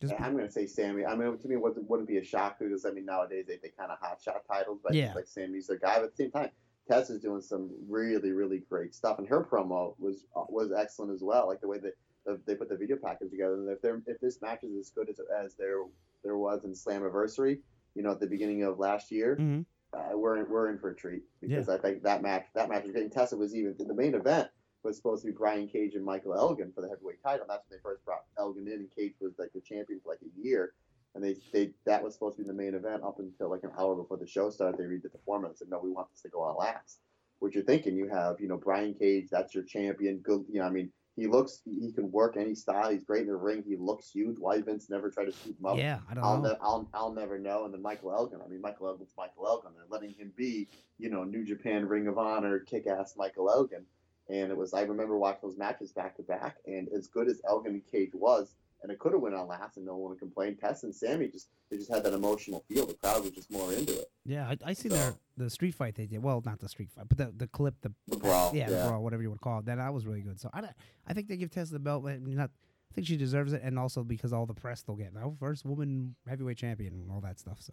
Just Yeah, I'm going to say Sami. I mean, to me, it wasn't, wouldn't be a shock because I mean nowadays they, they kind of hot shot titles, but Yeah. like Sami's the guy. But at the same time, Tess is doing some really really great stuff, and her promo was uh, was excellent as well. Like the way that the, they put the video package together. And if they're if this match is as good as as there there was in Slammiversary, you know, at the beginning of last year, Mhm. uh, we're in, we're in for a treat because I think that match that match was. And Tessa was even the main event was supposed to be Brian Cage and Michael Elgin for the heavyweight title. That's when they first brought Elgin in, and Cage was like the champion for like a year. And they, they that was supposed to be the main event up until like an hour before the show started. They redid the format and said, no, we want this to go on last. What you're thinking, you have you know Brian Cage, that's your champion. Good, you know, I mean, he looks he can work any style. He's great in the ring. He looks huge. Why Vince never tried to scoop him up? yeah, I don't I'll, know. ne- I'll, I'll never know. And then Michael Elgin. I mean, Michael Elgin's Michael Elgin. They're letting him be, you know, New Japan Ring of Honor kick ass Michael Elgin. And it was, I remember watching those matches back to back. And as good as Elgin and Cage was, and it could have went on last and no one would complain, Tess and Sami just, they just had that emotional feel. The crowd was just more into it. Yeah, I, I see So- their the street fight they did. Well, not the street fight, but the the clip, the The brawl. yeah, Yeah. the brawl, whatever you want to call it. That was really good. So I, don't- I think they give Tessa the belt. but Not, I think she deserves it, and also because all the press they'll get now, first woman heavyweight champion and all that stuff. So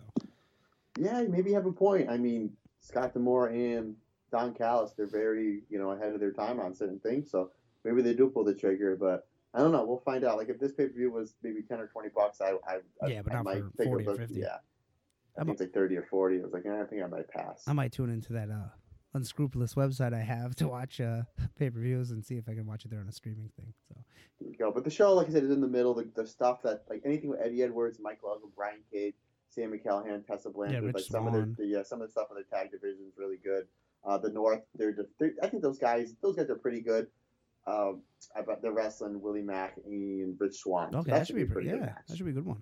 Yeah, maybe you have a point. I mean, Scott D'Amore and Don Callis, they're very, you know, ahead of their time on certain things. So maybe they do pull the trigger. But I don't know. We'll find out. Like if this pay per view was maybe ten or twenty bucks, I I Yeah, but I not might for 40 or. 50. Yeah, I think it's like thirty or forty. I was like, eh, I think I might pass. I might tune into that uh, unscrupulous website I have to watch uh, *laughs* pay per views and see if I can watch it there on a streaming thing. So There you go. But the show, like I said, is in the middle. The, the stuff that like anything with Eddie Edwards, Michael Elgin, Brian Cage, Sami Callihan, Tessa Blanchard, Rich like some of the, the yeah some of the stuff in the tag division is really good. Uh, the North, they're, just- they're I think those guys those guys are pretty good. Um, I bet they're wrestling Willie Mack and Rich Swann. So okay, that, that should be a pretty. Yeah, match. that should be a good one.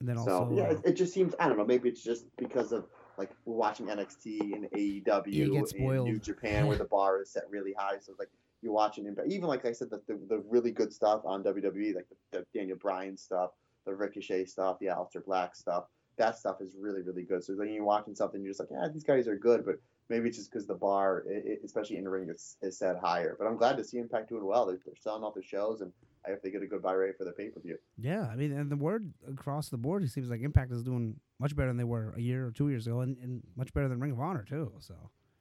And then So also, yeah, uh, it, it just seems I don't know. Maybe it's just because of like we're watching NXT and AEW Yeah, you get and. New Japan where the bar is set really high. So it's like you're watching Impact. Even like I said, the, the, the really good stuff on WWE, like the, the Daniel Bryan stuff, the Ricochet stuff, the Aleister Black stuff. That stuff is really really good. So when you're watching something, you're just like, yeah, these guys are good, but maybe it's just because the bar, i i especially in the ring, is, is set higher. But I'm glad to see Impact doing well. They're, they're selling off their shows, and I hope they get a good buy rate for the pay per view. yeah, I mean, and the word across the board, it seems like Impact is doing much better than they were a year or two years ago, and, and much better than Ring of Honor too. So,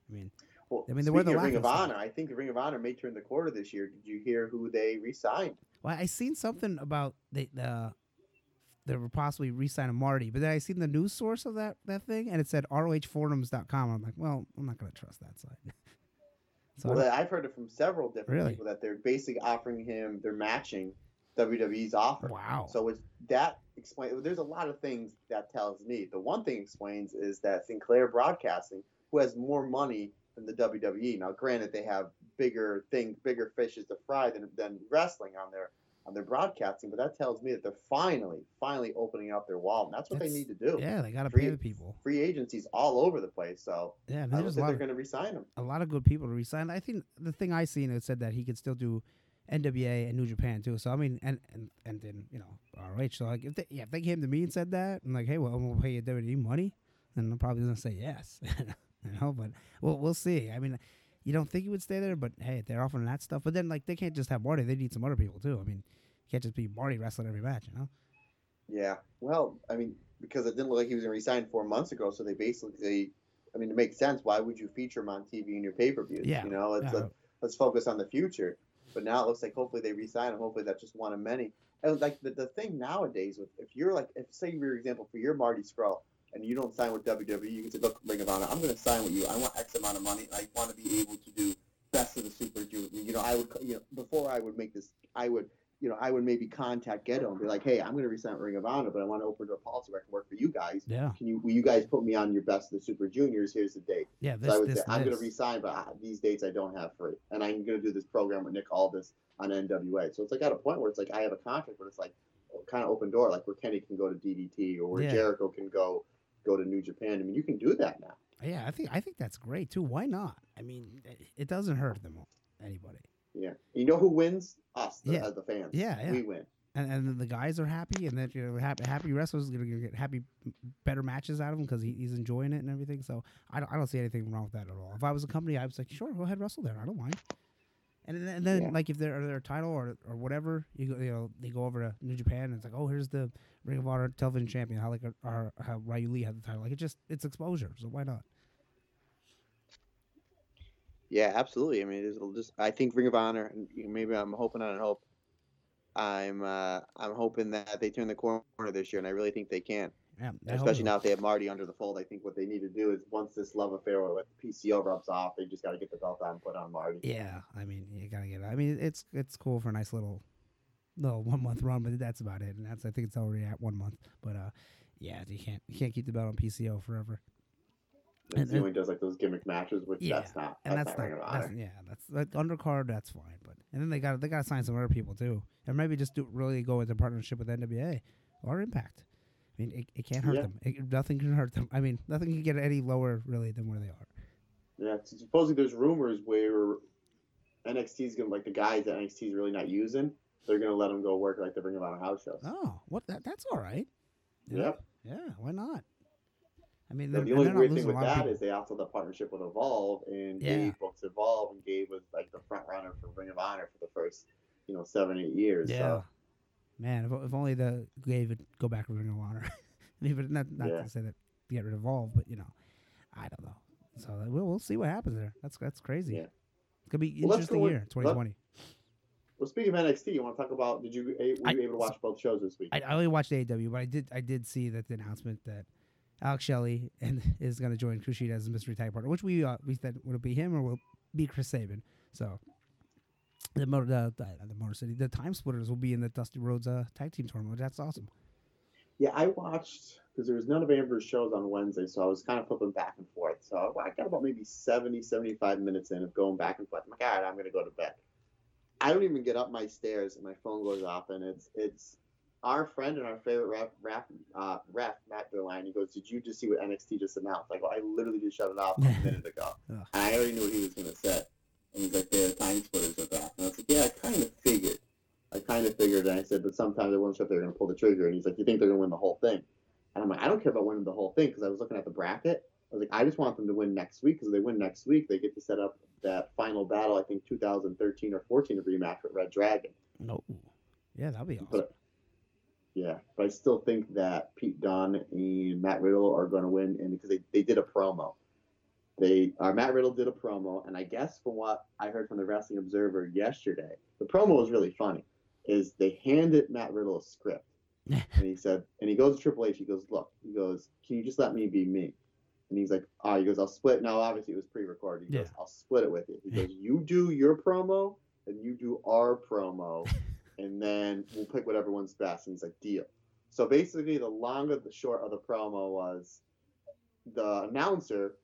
I mean, Well, I mean, they were the Ring of. Honor, I think the Ring of Honor may turn the quarter this year. Did you hear who they re-signed? well, I seen something about they the they were possibly re-signing Marty, but then I seen the news source of that that thing, and it said ROHforums.com. I'm like, well, I'm not gonna trust that site. *laughs* so well, I've heard it from several different Really? people that they're basically offering him, they're matching WWE's offer. wow. So it's that explains. There's a lot of things that tells me. The one thing explains is that Sinclair Broadcasting, who has more money than the WWE. Now, granted, they have bigger things, bigger fishes to fry than, than wrestling on their on their broadcasting. But that tells me that they're finally, finally opening up their wallet. And that's what That's- they need to do. yeah, they gotta free- pay the people. Free agencies all over the place. So Yeah, I don't think they're going to resign him. a lot of good people to resign. I think the thing I seen it said that he could still do NWA and New Japan too. So I mean, and and and then you know ROH. So like if they yeah, if they came to me and said that, and like, hey, well, we'll pay you WWE money, then I'm probably gonna say yes. *laughs* you know, but we'll we'll see. I mean, you don't think he would stay there, but hey, they're offering that stuff. But then like they can't just have Marty; they need some other people too. I mean, you can't just be Marty wrestling every match, you know? Yeah. Well, I mean, because it didn't look like he was going to resign four months ago, so they basically, they, I mean, it makes sense. Why would you feature him on TV in your pay per views? Yeah. You know, it's Yeah. like, let's focus on the future. But now it looks like hopefully they resign him. Hopefully that's just one of many. And like the, the thing nowadays, with if you're like, if say for example, for your Marty Scurll, and you don't sign with WWE, you can say, look, Ring of Honor, I'm going to sign with you. I want X amount of money, and I want to be able to do best of the Super Junior. You know, I would, you know, before I would make this, I would, you know, I would maybe contact Gedo and be like, hey, I'm going to resign with Ring of Honor, but I want to open door policy where I can work for you guys. Yeah, Can you, will you guys put me on your best of the Super Juniors? Here's the date. yeah. So This I would this say, I'm going to resign, but ah, these dates I don't have free, and I'm going to do this program with Nick Aldis on NWA. So it's like at a point where it's like I have a contract, but it's like kind of open door, like where Kenny can go to DDT or where Yeah. Jericho can go go to New Japan. I mean, you can do that now. Yeah, I think I think that's great too. Why not? I mean, it- doesn't hurt them anybody. Yeah. You know who wins? Us, the, Yeah. as the fans. Yeah, yeah. We win. and and then the guys are happy, and then you know, happy, happy wrestlers gonna get happy, better matches out of him because he, he's enjoying it and everything. So I don't, I don't see anything wrong with that at all. If I was a company, I was like, sure, go ahead, wrestle there. I don't mind. And then, and then Yeah. like if they're their title or or whatever, you go, you know, they go over to New Japan and it's like, oh, here's the Ring of Honor television champion, how like our, how Ryu Lee had the title. Like it just it's exposure, so why not? Yeah, absolutely. I mean, it's just I think Ring of Honor, and maybe I'm hoping on a hope. I'm uh, I'm hoping that they turn the corner this year, and I really think they can. Yeah, especially now if they have Marty under the fold. I think what they need to do is once this love affair with PCO rubs off, they just got to get the belt on and put on Marty. Yeah, I mean, you gotta get. it. I mean, it's it's cool for a nice little, little one month run, but that's about it. And that's I think it's already at one month. But uh, yeah, you can't you can't keep the belt on PCO forever. And And- he only does like those gimmick matches, which Yeah, that's not And that's, that's, not Ring that's yeah, that's like undercard. That's fine. But and then they got they got to sign some other people too, and maybe just do really go into partnership with NWA or Impact. Mean, it, it can't hurt Yeah. them. It, nothing can hurt them. I mean, nothing can get any lower really than where they are. Yeah, supposedly there's rumors where NXT's gonna like the guys that NXT's really not using. They're gonna let them go work like the Ring of Honor house shows. Oh, what? That, that's all right. Know? Yep. Yeah. Why not? I mean, the only weird thing with that is they also the partnership with Evolve, and Yeah. Gabe books Evolve, and Gabe was like the front runner for Ring of Honor for the first, you know, seven eight years. Yeah. So Man, if, if only the Gabe would go back to Ring of Honor. I mean, but not not Yeah. to say that get rid of Evolve, but you know, I don't know. So uh, we'll we'll see what happens there. That's that's crazy. Yeah. It's gonna be Well, interesting year, 2020. Well, speaking of NXT, you want to talk about? Did you were you I- able to watch both shows this week? I, I only watched AEW, but I did I did see that the announcement that Alex Shelley and *laughs* is going to join Kushida as a mystery tag partner, which we uh, we said would it be him or will it be Chris Sabin? So the motor the, the, the Motor City the Time Splitters will be in the Dusty Rhodes uh, tag team tournament. That's awesome. Yeah, I watched because there was none of Amber's shows on Wednesday, so I was kind of flipping back and forth. So I got about maybe 70, 75 minutes in of going back and forth. I'm like, all right, I'm gonna go to bed. I don't even get up my stairs, and my phone goes off, and it's it's our friend and our favorite ref, ref, uh, ref Matt Derline. He goes, "Did you just see what NXT just announced?" I go, "I literally just shut it off a *laughs* minute ago." And I already knew what he was gonna say. And he's like, "They're time splitters with that." And I was like, "Yeah, I kind of figured." I kind of figured, and I said, "But sometimes I wasn't sure if they were gonna pull the trigger." And he's like, "You think they're gonna win the whole thing?" And I'm like, "I don't care about winning the whole thing because I was looking at the bracket. I was like, I just want them to win next week because if they win next week, they get to set up that final battle. I think 2013 or 14 rematch with Red Dragon." No, yeah, that'll be awesome. But yeah, but I still think that Pete Dunne and Matt Riddle are going to win, and because they, they did a promo, they uh, Matt Riddle did a promo, and I guess from what I heard from the Wrestling Observer yesterday, the promo was really funny. Is they handed Matt Riddle a script, *laughs* and he said, and he goes to Triple H, he goes, look, he goes, can you just let me be me? And he's like, oh, he goes, I'll split. Now, obviously, it was pre-recorded. He goes, I'll split it with you. He goes, *laughs* you do your promo, and you do our promo, and then we'll pick whatever one's best. And he's like, deal. So basically, the long of the short of the promo was the announcer,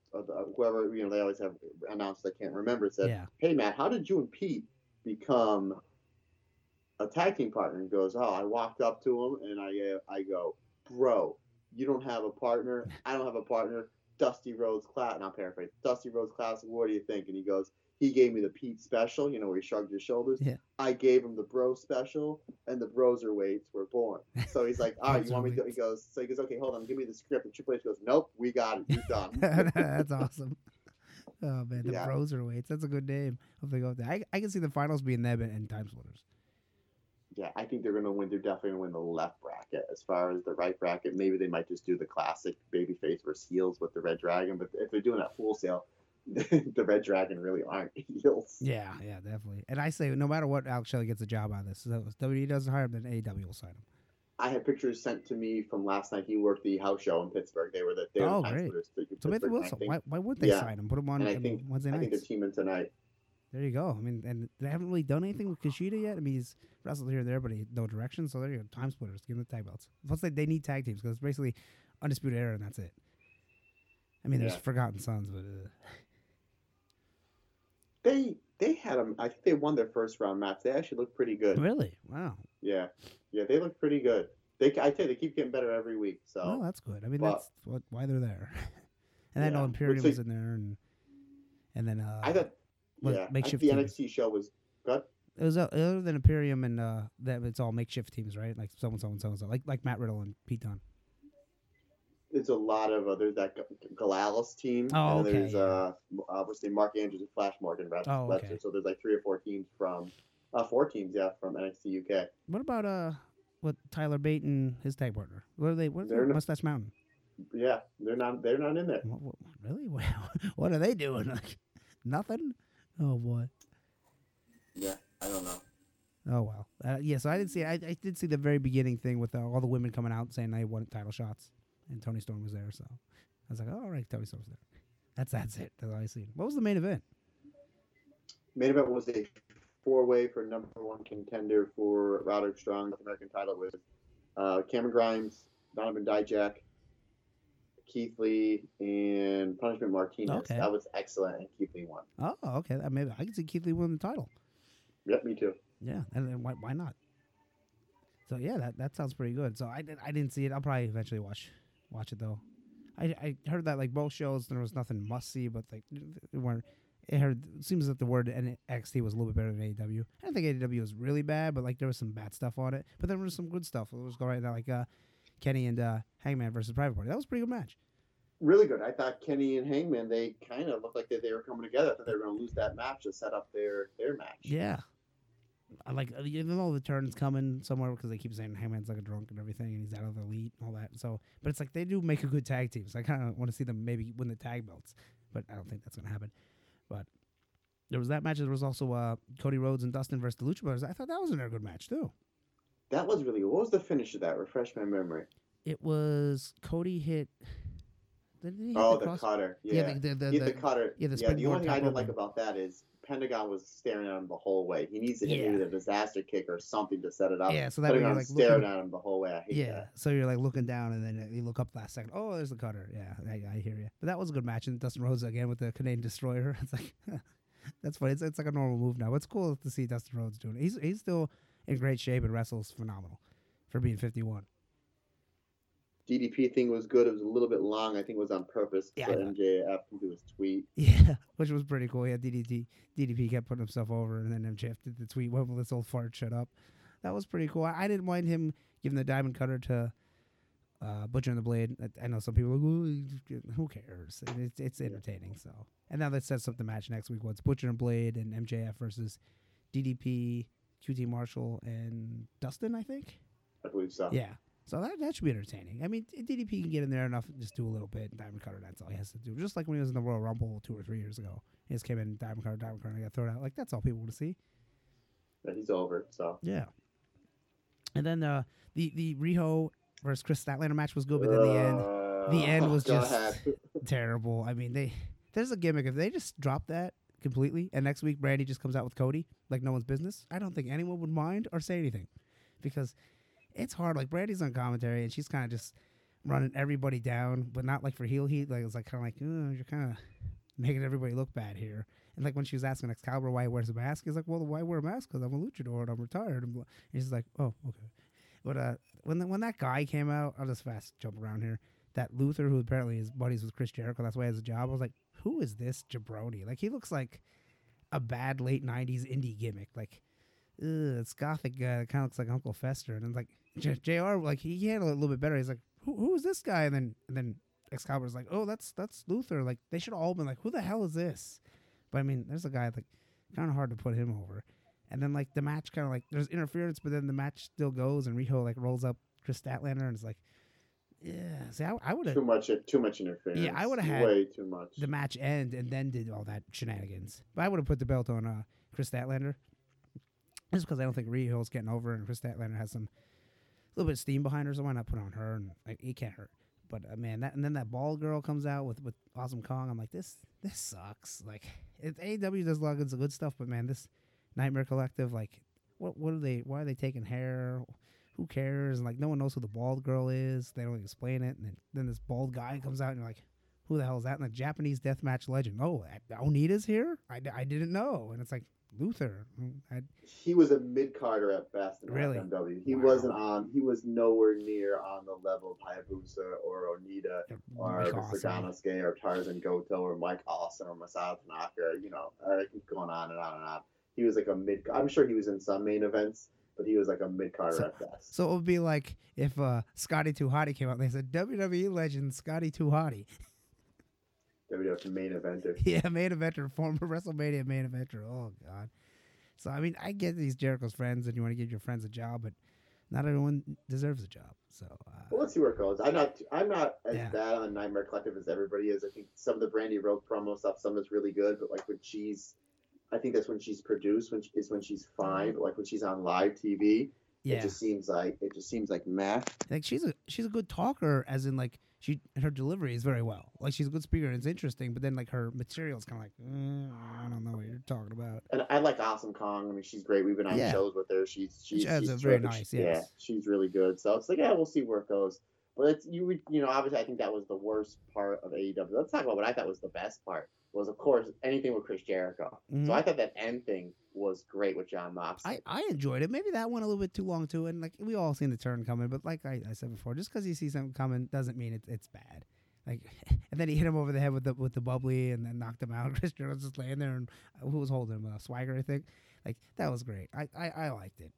whoever you know, they always have announced I can't remember. Said, yeah, "Hey Matt, how did you and Pete become a tag team partner?" And he goes, "Oh, I walked up to him and I uh, I go, bro, you don't have a partner. I don't have a partner. Dusty Rhodes Class, and I'll paraphrase. Dusty Rhodes Classic. What do you think?" And he goes, "He gave me the Pete special. You know, where he shrugged his shoulders. Yeah. I gave him the Bro special, and the Broserweights were born. So he's like, *laughs* all right, you want me to? He goes, so he goes, okay, hold on, give me the script. And Triple H goes, nope, we got it. You're done. *laughs* that's *laughs* awesome. Oh man, the Yeah. Broserweights. That's a good name. Hope they go there. I, I can see the finals being them and, and Time Splitters. Yeah, I think they're going to win. They're definitely going to win the left bracket. As far as the right bracket, maybe they might just do the classic babyface versus heels with the Red Dragon. But if they're doing that full sale, *laughs* the Red Dragon really aren't *laughs* heels. Yeah, yeah, definitely. And I say, no matter what, Alex Shelley gets a job out of this. So if WWE doesn't hire him, then AEW will sign him. I had pictures sent to me from last night. He worked the house show in Pittsburgh. They were the they Oh, great. So Pittsburgh. So why, why would they yeah. sign him? Put him on and I think Wednesday I think they're teaming tonight. There you go. I mean, and they haven't really done anything with Kushida yet. I mean, he's wrestled here and there, but he no direction. So there you go. Time splitters. Give him the tag belts. Plus, they, they need tag teams because it's basically undisputed era, and that's it. I mean, there's Yeah. Forgotten Sons, but uh, They they had them. I think they won their first round match. They actually looked pretty good. really, wow. Yeah, yeah, they look pretty good. They I tell you, they keep getting better every week. So Well, that's good. I mean, but- that's what, why they're there. *laughs* and I know Imperium was in there, and and then uh, I thought what, yeah, makeshift the teams. NXT show was good. it was uh, other than Imperium and uh, that it's all makeshift teams, right? Like so and so and so and so, like like Matt Riddle and Pete Dunne. There's a lot of uh, there's that Gallus team, Oh, and okay, there's yeah. uh, uh the name, Mark Andrews and Flash Morgan Web- Oh, Webster. okay. So there's like three or four teams from uh four teams, yeah, from NXT UK. What about uh, what Tyler Bate and his tag partner? What are they? What is They're? Mustache Mountain? Yeah, they're not they're not in there. What, what, really? *laughs* what are they doing? Like, nothing. Oh boy. Yeah, I don't know. Oh well. Uh, yeah. So I didn't see. I, I did see the very beginning thing with uh, all the women coming out saying they wanted title shots, and Toni Storm was there. So I was like, oh, all right, Toni Storm's there. That's that's it. That's all I seen. What was the main event? Main event was a four way for number one contender for Roderick Strong North American title with uh, Cameron Grimes, Donovan Dijak, Keith Lee, and Punishment Martinez. Okay. That was excellent, and Keith Lee won. Oh, okay. That maybe I can see Keith Lee win the title. Yep, me too. Yeah, and then why why not? So yeah, that that sounds pretty good. So I did I didn't see it. I'll probably eventually watch watch it though. I I heard that like both shows there was nothing must see, but like it weren't. It heard it seems that the word NXT was a little bit better than AEW. I don't think AEW was really bad, but like there was some bad stuff on it. But there was some good stuff. It was go right now like uh, Kenny and uh, Hangman versus Private Party. That was a pretty good match. Really good. I thought Kenny and Hangman they kind of looked like that they were coming together. I thought they were going to lose that match to set up their their match. Yeah. I like uh, even though the turn's coming somewhere because they keep saying Hangman's like a drunk and everything, and he's out of the elite and all that. So, but it's like they do make a good tag team. So I kind of want to see them maybe win the tag belts, but I don't think that's gonna happen. But There was that match. There was also uh, Cody Rhodes and Dustin versus the Lucha Brothers. I thought that was another good match too. That was really. What was the finish of that? Refresh my memory. It was Cody hit. Did he hit Oh, the the, cutter. Yeah, Yeah. the, the, the, the- the cutter. yeah, the yeah, the only thing I didn't like about that is Pentagon was staring at him the whole way. He needs to hit Yeah. maybe the disaster kick or something to set it up. yeah, so that way you're like staring looking, at him the whole way. Yeah, that. so you're like looking down and then you look up last second. Oh, there's the cutter. Yeah, I, I hear you. But that was a good match. And Dustin Rhodes again with the Canadian Destroyer. *laughs* It's like *laughs* that's funny. It's, it's like a normal move now. It's cool to see Dustin Rhodes doing it. He's he's still in great shape and wrestles phenomenal for being 51. DDP thing was good. It was a little bit long. I think it was on purpose Yeah, MJF can do his tweet. Yeah, *laughs* which was pretty cool. Yeah, DDT, DDP kept putting himself over, and then MJF did the tweet, "When will this old fart shut up?" That was pretty cool. I, I didn't mind him giving the diamond cutter to uh, Butcher and the Blade. I, I know some people are like, who cares? It's it's entertaining. So, and now that sets up the match next week. What's Butcher and Blade and MJF versus DDP, QT Marshall, and Dustin? I think. I believe so. Yeah. So that, that should be entertaining. I mean, DDP can get in there enough, and just do a little bit. Diamond Cutter, that's all he has to do. Just like when he was in the Royal Rumble two or three years ago. He just came in, Diamond Cutter, Diamond Cutter, and got thrown out. Like, that's all people want to see. But he's over. So Yeah. And then uh, the, the Riho versus Kris Statlander match was good, but then the end, the Uh, end was just *laughs* terrible. I mean, they there's a gimmick. If they just drop that completely and next week Brandi just comes out with Cody like no one's business, I don't think anyone would mind or say anything because it's hard. Like Brandi's on commentary and she's kind of just running everybody down, but not like for heel heat. Like it's like kind of like "Oh, you're kind of making everybody look bad here. And like when she was asking Excalibur why he wears a mask, he's like, "Well, why wear a mask? Because I'm a luchador and I'm retired." And she's like, "Oh, okay." But uh, when the, when that guy came out, I'll just fast jump around here. That Luther, who apparently is buddies with Chris Jericho, that's why he has a job. I was like, "Who is this jabroni?" Like he looks like a bad late '90s indie gimmick. Like, ugh, it's gothic guy. Kind of looks like Uncle Fester. And I'm like, J- Jr. Like he handled it a little bit better. He's like, "Who who is this guy?" And then and then Excalibur's like, "Oh, that's that's Luther." Like they should have all been like, "Who the hell is this?" But I mean, there's a guy like kind of hard to put him over. And then like the match kind of like there's interference, but then the match still goes, and Riho like rolls up Kris Statlander, and it's like, yeah. See, I, I would have too much. Too much interference. Yeah, I would've had way too much. the match end and then did all that shenanigans. But I would have put the belt on uh, Kris Statlander. Just because I don't think Riho's getting over, and Kris Statlander has some little bit of steam behind her, so why not put on her? And like, it can't hurt. But uh, man, that and then that bald girl comes out with with Awesome Kong. I'm like, this this sucks. Like, it, AEW does a lot of good stuff, but man, this Nightmare Collective, like, what what are they? Why are they taking hair? Who cares? And like, no one knows who the bald girl is. They don't explain it. And then, then this bald guy comes out, and you're like, who the hell is that? And the Japanese deathmatch legend. Oh, Onita's here. I, I didn't know. And it's like Luther. Mm, I, he was a mid carder at best in Really? FMW. He Wow. wasn't on. He was nowhere near on the level of Hayabusa or Onita or. Awesome. Or Tarzan Goto or Mike Awesome or Masato Tanaka. You know, I keep going on and on and on. He was like a mid. I'm sure he was in some main events, but he was like a mid carder So- at best. So it would be like if uh, Scotty 2 Hotty came out and they said WWE legend Scotty 2 Hotty. *laughs* WWF main eventer. *laughs* yeah, main eventer, former WrestleMania main eventer. Oh God. So I mean, I get these Jericho's friends, and you want to give your friends a job, but not everyone deserves a job. So uh, Well, let's see where it goes. I'm not. I'm not as Yeah. bad on Nightmare Collective as everybody is. I think some of the Brandi Rhodes promo stuff, some is really good, but like when she's, I think that's when she's produced, when she, is when she's fine. But like when she's on live TV, it just seems like it just seems like meh. like she's a she's a good talker, as in like she her delivery is very well. Like she's a good speaker and it's interesting, but then like her material is kind of like mm, I don't know what you're talking about. And I like Awesome Kong. I mean, she's great. We've been on Yeah. shows with her. She's she's, has she's a very nice, Yeah, yes. she's really good. So it's like, yeah, we'll see where it goes. But it's you would you know obviously I think that was the worst part of AEW. Let's talk about what I thought was the best part. Was of course anything with Chris Jericho. Mhm. So I thought that end thing was great with Jon Moxley. I, I enjoyed it. Maybe that went a little bit too long too, and like we all seen the turn coming. But like I, I said before, just because you see something coming doesn't mean it, it's bad. Like, *laughs* and then he hit him over the head with the with the bubbly, and then knocked him out. *laughs* Chris Jericho was just laying there, and uh, who was holding him? Uh, Swagger, I think. Like that was great. I, I, I liked it.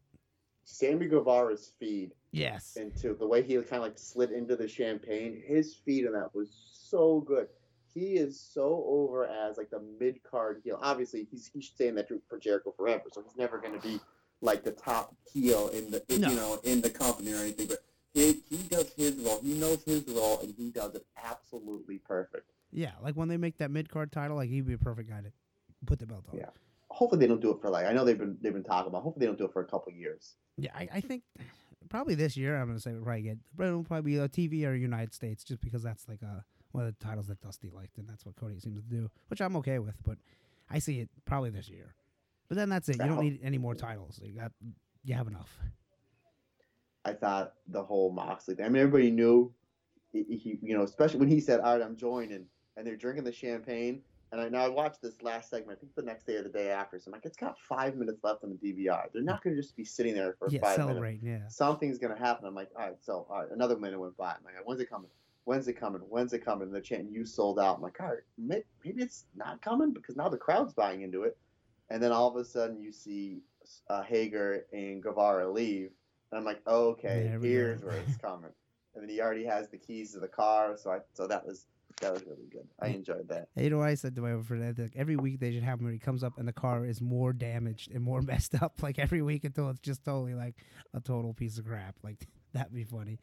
Sammy Guevara's feed Yes. into the way he kind of like slid into the champagne. His feed in that was so good. He is so over as like the mid card heel. Obviously, he's he's staying that group for Jericho forever, so he's never going to be like the top heel in the in, No. you know in the company or anything. But he, he does his role. He knows his role, and he does it absolutely perfect. Yeah, like when they make that mid card title, like he'd be a perfect guy to put the belt on. Yeah. Hopefully they don't do it for like I know they've been they've been talking about. Hopefully they don't do it for a couple years. Yeah, I, I think probably this year I'm gonna say we'll probably get but it'll probably be a TV or United States just because that's like uh one of the titles that Dusty liked and that's what Cody seems to do, which I'm okay with. But I see it probably this year. But then that's it. You don't need any more titles. You got you have enough. I thought the whole Moxley thing. I mean, everybody knew he, you know, especially when he said, "All right, I'm joining," and they're drinking the champagne. And I now I watched this last segment. I think the next day or the day after. So I'm like, it's got five minutes left on the DVR. They're not going to just be sitting there for yeah, five minutes. celebrating. Yeah. Something's going to happen. I'm like, all right. So all right, another minute went by. I'm like, when's it coming? When's it coming? When's it coming? And they're chanting, "You sold out." I'm like, all right, maybe it's not coming because now the crowd's buying into it. And then all of a sudden, you see uh, Hager and Guevara leave, and I'm like, oh, okay, we here's where it's *laughs* coming. And then he already has the keys to the car, so I so that was that was really good. I enjoyed that. You know what I said to my friend? Like, every week they should have him when he comes up and the car is more damaged and more *laughs* messed up. Like every week until it's just totally like a total piece of crap. Like *laughs* that'd be funny.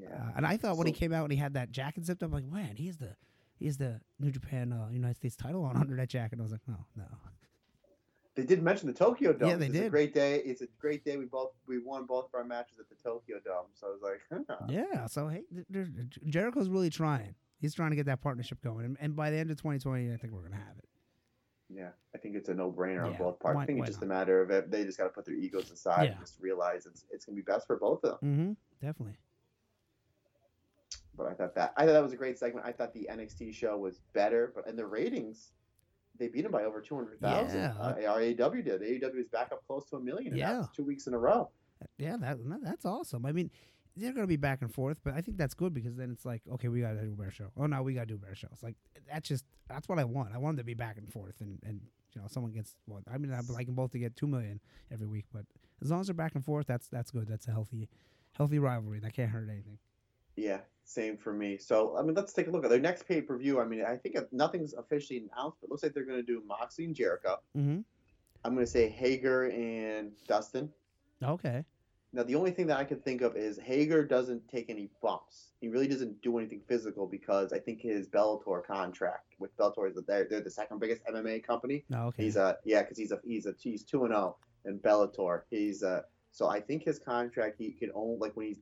Yeah. Uh, and I thought when he came out and he had that jacket zipped up, like man, he's the he's the New Japan uh, United States title on *laughs* under that jacket. And I was like, oh no. They did mention the Tokyo Dome. Yeah, they it's A did. great day. It's a great day. We both we won both of our matches at the Tokyo Dome. So I was like, huh. Yeah. So hey, Jericho's really trying. He's trying to get that partnership going, and, and by the end of 2020, I think we're gonna have it. yeah, I think it's a no brainer on both parts. why- I think it's just not? a matter of it. They just got to put their egos aside Yeah. and just realize it's it's gonna be best for both of them. Mm-hmm. Definitely. But I thought that I thought that was a great segment. I thought the NXT show was better, but and the ratings. They beat them by over two hundred thousand. Yeah. Uh, AEW did. AEW is back up close to a million. Yeah. two weeks in a row. Yeah, that that- that's awesome. I mean, they're gonna be back and forth, but I think that's good because then it's like, okay, we gotta do a bear show. Oh no, we gotta do a bear show. It's like that's just that's what I want. I want them to be back and forth, and and you know, someone gets one. I mean, I'd like them both to get two million every week, but as long as they're back and forth, that's that's good. That's a healthy, healthy rivalry. That can't hurt anything. Yeah, same for me. So I mean, let's take a look at their next pay per view. I mean, I think nothing's officially announced, but it looks like they're going to do Moxley and Jericho. Mm-hmm. I'm going to say Hager and Dustin. Okay. Now, the only thing that I can think of is Hager doesn't take any bumps. He really doesn't do anything physical because I think his Bellator contract with Bellator is that they're, they're the second biggest MMA company. No. Okay. He's a yeah, because he's a he's a he's two and zero in Bellator. He's a so I think his contract he can only like when he's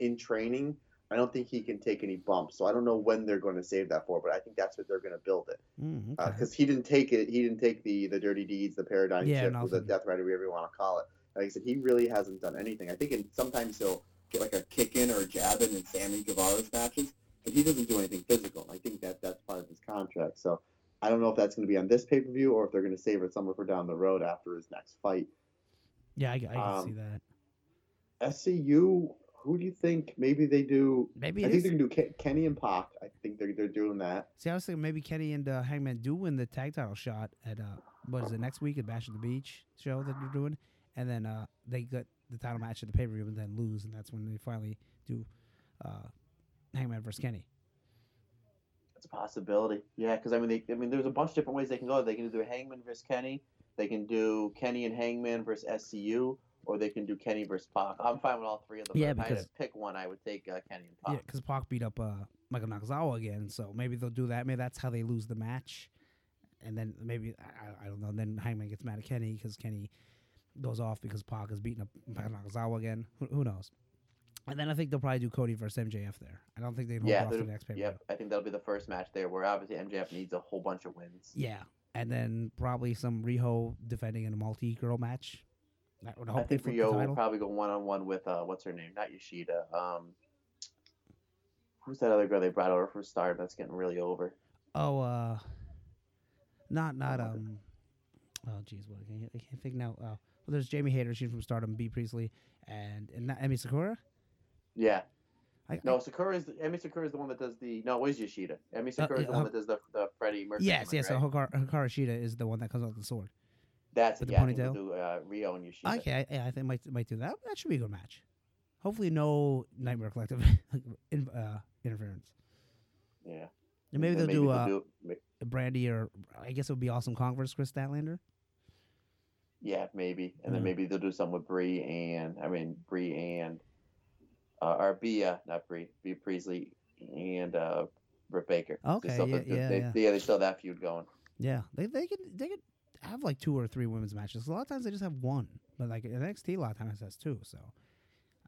in training. I don't think he can take any bumps. So I don't know when they're going to save that for, but I think that's what they're going to build it Mm, okay. because he didn't take it. He didn't take the the dirty deeds, the paradigm Yeah, shift, or the death rider, whatever you want to call it. Like I said, he really hasn't done anything. I think in, sometimes he'll get like a kick in or a jab in in Sammy Guevara's matches, but he doesn't do anything physical. I think that that's part of his contract. So I don't know if that's going to be on this pay per view or if they're going to save it somewhere for down the road after his next fight. yeah, I, I can um, see that. SCU, who do you think maybe they do? Maybe I it think is. they can do Ke- Kenny and Pac. I think they're they're doing that. See, I was thinking maybe Kenny and uh, Hangman do win the tag title shot at uh, what is it next week at Bash at the Beach show that they're doing, and then uh, they get the title match at the pay per view and then lose, and that's when they finally do uh, Hangman versus Kenny. It's a possibility. Yeah, because I mean, they, I mean, there's a bunch of different ways they can go. They can do Hangman versus Kenny. They can do Kenny and Hangman versus SCU, or they can do Kenny versus Pac. I'm fine with all three of them. Yeah, if I had to pick one, I would take uh, Kenny and Pac. Yeah, because Pac beat up uh, Michael Nakazawa again, so maybe they'll do that. Maybe that's how they lose the match, and then maybe I, I- don't know. Then Hangman gets mad at Kenny because Kenny goes off because Pac is beating up Michael Nakazawa again. Who, who knows? And then I think they'll probably do Cody versus MJF there. I don't think they'd hold Yeah, off to the next pay. Yep, I think that'll be the first match there, where obviously MJF needs a whole bunch of wins. Yeah, and then probably some Riho defending in a multi-girl match. I hope they think Riho will probably go one on one with uh, what's her name? Not Yoshida. Um, who's that other girl they brought over from Star that's getting really over? Oh, uh, not not Oh, um. Oh, jeez, what I can't, I can't think now. Oh, well, there's Jamie Hayter. She's from Stardom. Bea Priestley and and not Emi Sakura. Yeah, I, no, Sakura is Emi Sakura is the one that does the no. It is Yoshida. Emi Sakura is yeah, the one uh, that does the the Freddie Mercury. yes, one, yes. right? So Hikaru, Hikaru Shida is the one that comes out with the sword. That's with it. the Yeah, I ponytail? we'll do uh, Riho and Yoshida. Okay, I, yeah, I think might might do that. That should be a good match. Hopefully, no Nightmare Collective *laughs* in, uh, interference. Yeah. And maybe Then they'll do, uh, do ma- Brandi or I guess it would be Awesome Kong versus Kris Statlander. yeah, maybe, and then Mm. maybe they'll do something with Bree and I mean Bree and uh, or uh, not Bree, Bea Priestley and uh, Britt Baker. Okay, yeah, yeah, they, yeah. yeah, they still have that feud going. Yeah, they they could they could have like two or three women's matches. A lot of times they just have one, but like NXT a lot of times has two. So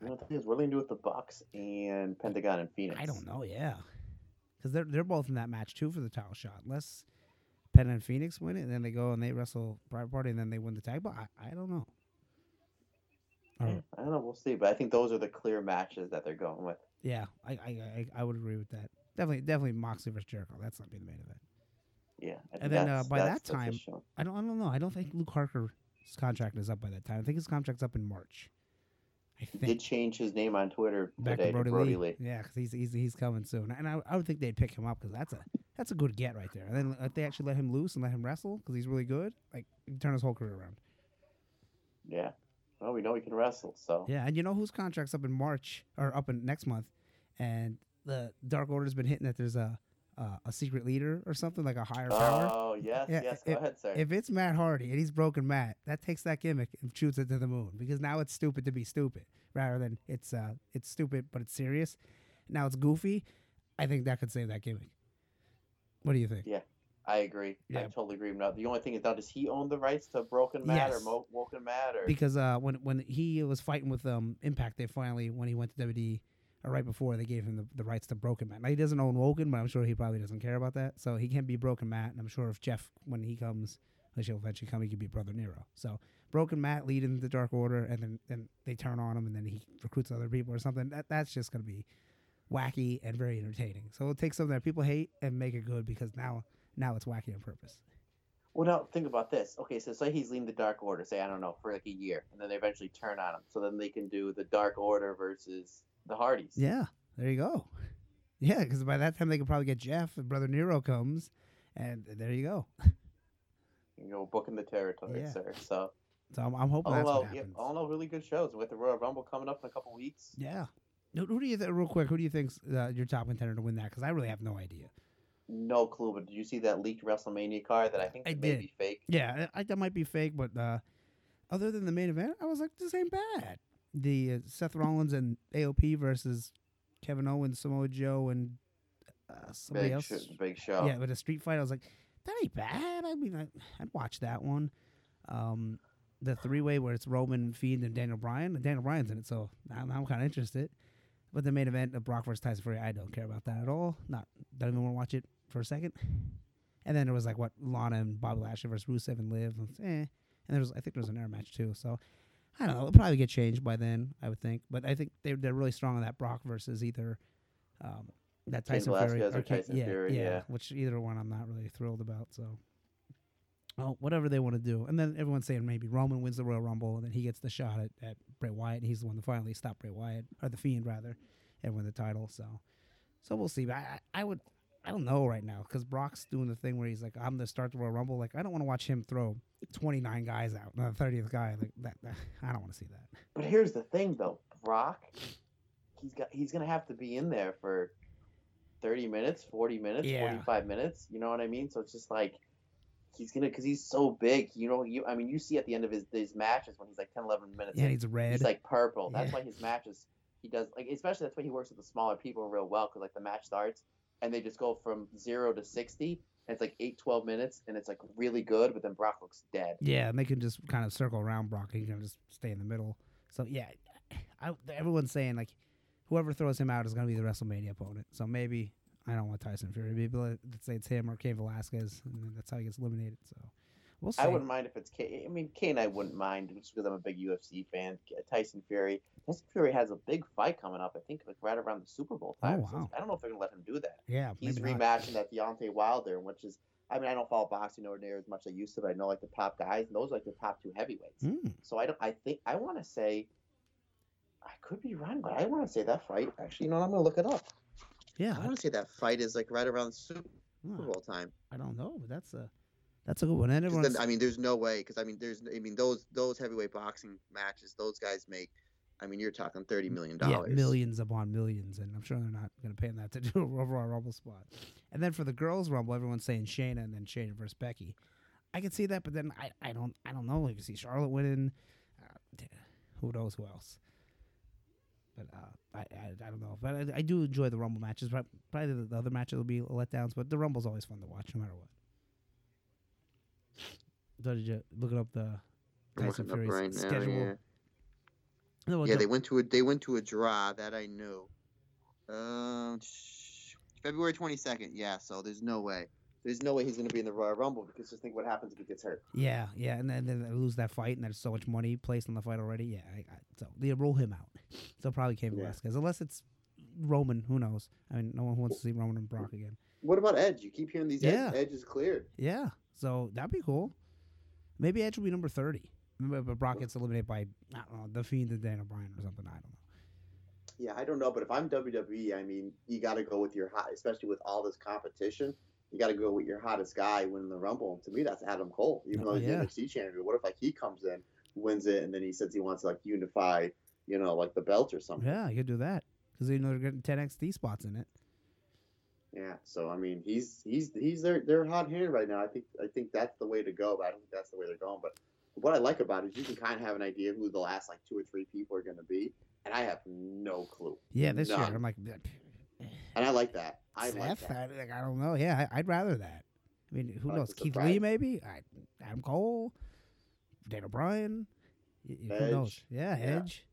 You know, the thing is, what are they gonna do with the Bucks and Pentagon and Fenix? I don't know. Yeah, because they're they're both in that match too for the title shot. Unless Penn and Fenix win it, and then they go and they wrestle Private Party, and then they win the tag. But I, I don't know. Hmm. Or- Yeah, I don't know. We'll see. But I think those are the clear matches that they're going with. yeah, I, I I I would agree with that. Definitely, definitely Moxley versus Jericho. That's not being the main event. Yeah. And then, uh, by that time- I don't I don't know. I don't think Luke Harper's contract is up by that time. I think his contract's up in March. I He think. did change his name on Twitter back today to Brody, Brody Lee. Lee. Yeah, because he's, he's he's coming soon, and I, I would think they'd pick him up because that's a that's a good get right there. And then if they actually let him loose and let him wrestle because he's really good, like he turn his whole career around. Yeah. Well, we know he can wrestle, so Yeah, and you know whose contract's up in March or up in next month, and the Dark Order's been hitting that there's a uh, a secret leader or something like a higher power. Oh yes, Yeah, yes. Go if- ahead, sir. If it's Matt Hardy and he's broken Matt, that takes that gimmick and shoots it to the moon because now it's stupid to be stupid rather than it's uh it's stupid but it's serious. Now it's goofy. I think that could save that gimmick. What do you think? Yeah, I agree. I totally agree. Now the only thing is now, does he own the rights to Broken Matt or Yes. Mo- Woken Matt or? Because uh when when he was fighting with um Impact, they finally when he went to WWE or right before they gave him the, the rights to Broken Matt. Now he doesn't own Woken, but I'm sure he probably doesn't care about that. So he can't be Broken Matt, and I'm sure if Jeff when he comes, which he'll eventually come, he could be Brother Nero. So Broken Matt leading the Dark Order, and then then they turn on him, and then he recruits other people or something. That that's just gonna be wacky and very entertaining. So we'll take something that people hate and make it good because now now it's wacky on purpose. Well, now think about this. Okay, so say he's leading the Dark Order, say I don't know for like a year, and then they eventually turn on him. So then they can do the Dark Order versus the Hardys. Yeah, there you go. Yeah, because by that time they could probably get Jeff and Brother Nero comes, and there you go. You know, booking the territory, Yeah. sir. So So I'm, I'm hoping all that's all, what yeah, all in all, really good shows with the Royal Rumble coming up in a couple weeks. Yeah. Who, who do you think, real quick? Who do you think's uh, your top contender to win that? Because I really have no idea. No clue, but did you see that leaked WrestleMania card that I think I may did. be fake? Yeah, I, I, that might be fake, but uh, other than the main event, I was like, this ain't bad. The uh, Seth Rollins and AOP versus Kevin Owens, Samoa Joe, and uh, somebody Big, else. sh- big show. Yeah, with a street fight, I was like, that ain't bad. I mean, I, I'd watch that one. Um, the three way where it's Roman, Fiend, and Daniel Bryan. And Daniel Bryan's in it, so I'm, I'm kind of interested. But the main event of Brock versus Tyson Fury, I don't care about that at all. Not don't even want to watch it for a second. And then there was like what Lana and Bobby Lashley versus Rusev and Liv. And, eh. and there was I think there was an air match too. So I don't know. It'll probably get changed by then. I would think. But I think they're they're really strong on that Brock versus either. Um, that Tyson Fury or Cain- Tyson yeah, Fury, yeah. Which either one I'm not really thrilled about. So, well, whatever they want to do, and then everyone's saying maybe Roman wins the Royal Rumble, and then he gets the shot at, at Bray Wyatt, and he's the one to finally stop Bray Wyatt or the Fiend rather, and win the title. So, so we'll see. But I I would. I don't know right now because Brock's doing the thing where he's like, "I'm the start the Royal Rumble." Like, I don't want to watch him throw 29 guys out, uh, not the 30th guy. Like that, that I don't want to see that. But here's the thing, though, Brock, he's got he's gonna have to be in there for thirty minutes, forty minutes, Yeah. forty-five minutes. You know what I mean? So it's just like he's gonna because he's so big. You know, you I mean, you see at the end of his his matches when he's like 10, 11 minutes. Yeah, in, he's red. he's like purple. That's Yeah. why his matches he does like especially that's why he works with the smaller people real well because like the match starts and they just go from zero to sixty. And it's like 8, 12 minutes, and it's like really good, but then Brock looks dead. Yeah, and they can just kind of circle around Brock. He can just stay in the middle. So yeah, I, everyone's saying like whoever throws him out is going to be the WrestleMania opponent. So maybe I don't want Tyson Fury. Maybe let- let's say it's him or Cain Velasquez, and that's how he gets eliminated. So we'll see. I wouldn't mind if it's Cain. I mean, Cain, I wouldn't mind just because I'm a big UFC fan. Tyson Fury. Tyson Fury has a big fight coming up. I think like right around the Super Bowl Oh, time. So wow. I don't know if they're gonna let him do that. yeah, He's maybe not. rematching that Deontay Wilder, which is. I mean, I don't follow boxing nowhere near as much as I used to, but I know like the top guys, and those are like the top two heavyweights. Mm, So I don't. I think I want to say. I could be wrong, but I want to say that fight. Actually, you know, what, I'm gonna look it up. yeah, I want to say that fight is like right around the Super Bowl time. I don't know, but that's a that's a good one. And 'Cause everyone's then, I mean, there's no way because I mean, there's I mean those those heavyweight boxing matches, those guys make. I mean, you're talking thirty million dollars. yeah, millions upon millions, and I'm sure they're not going to pay him that to do a Royal Rumble spot. And then for the girls' Rumble, everyone's saying Shayna and then Shayna versus Becky. I can see that, but then I, I don't I don't know. I can see Charlotte winning. Uh, who knows who else? But uh, I, I I don't know. But I, I do enjoy the Rumble matches. But probably the, the other matches will be letdowns. But the Rumble's always fun to watch, no matter what. So did you look up the Tyson looking Fury's right now, schedule? yeah. No, Yeah, they went to a they went to a draw that I knew. Um, February twenty second. Yeah, so there's no way. There's no way he's going to be in the Royal Rumble because just think what happens if he gets hurt. Yeah, yeah, and then, then they lose that fight, and there's so much money placed on the fight already. Yeah, I, I, so they roll him out. So probably Cain Yeah. Velasquez, unless it's Roman. Who knows? I mean, no one wants to see Roman and Brock again. What about Edge? You keep hearing these Yeah. Edge, Edge is cleared. Yeah, so that'd be cool. Maybe Edge will be number thirty, but Brock gets eliminated by I don't know the Fiend and Daniel Bryan or something. I don't know. Yeah, I don't know, but if I'm WWE, I mean, you got to go with your hot, especially with all this competition. You got to go with your hottest guy winning the Rumble. And to me, that's Adam Cole. Even Oh, though he's yeah. the NXT champion, what if like he comes in, wins it, and then he says he wants to like unify, you know, like the belt or something. Yeah, you could do that because you know they're getting ten XT spots in it. Yeah, so I mean, he's he's he's their their hot hand right now. I think I think that's the way to go, but I don't think that's the way they're going. But what I like about it is you can kind of have an idea who the last like two or three people are going to be, and I have no clue. Yeah, this year I'm like And I like that. I like that. I, like, I don't know. Yeah, I, I'd rather that. I mean, who I knows? Keith surprise. Lee, maybe. I, Adam Cole, Daniel Bryan. y- y- Who knows? Edge. Yeah. Edge.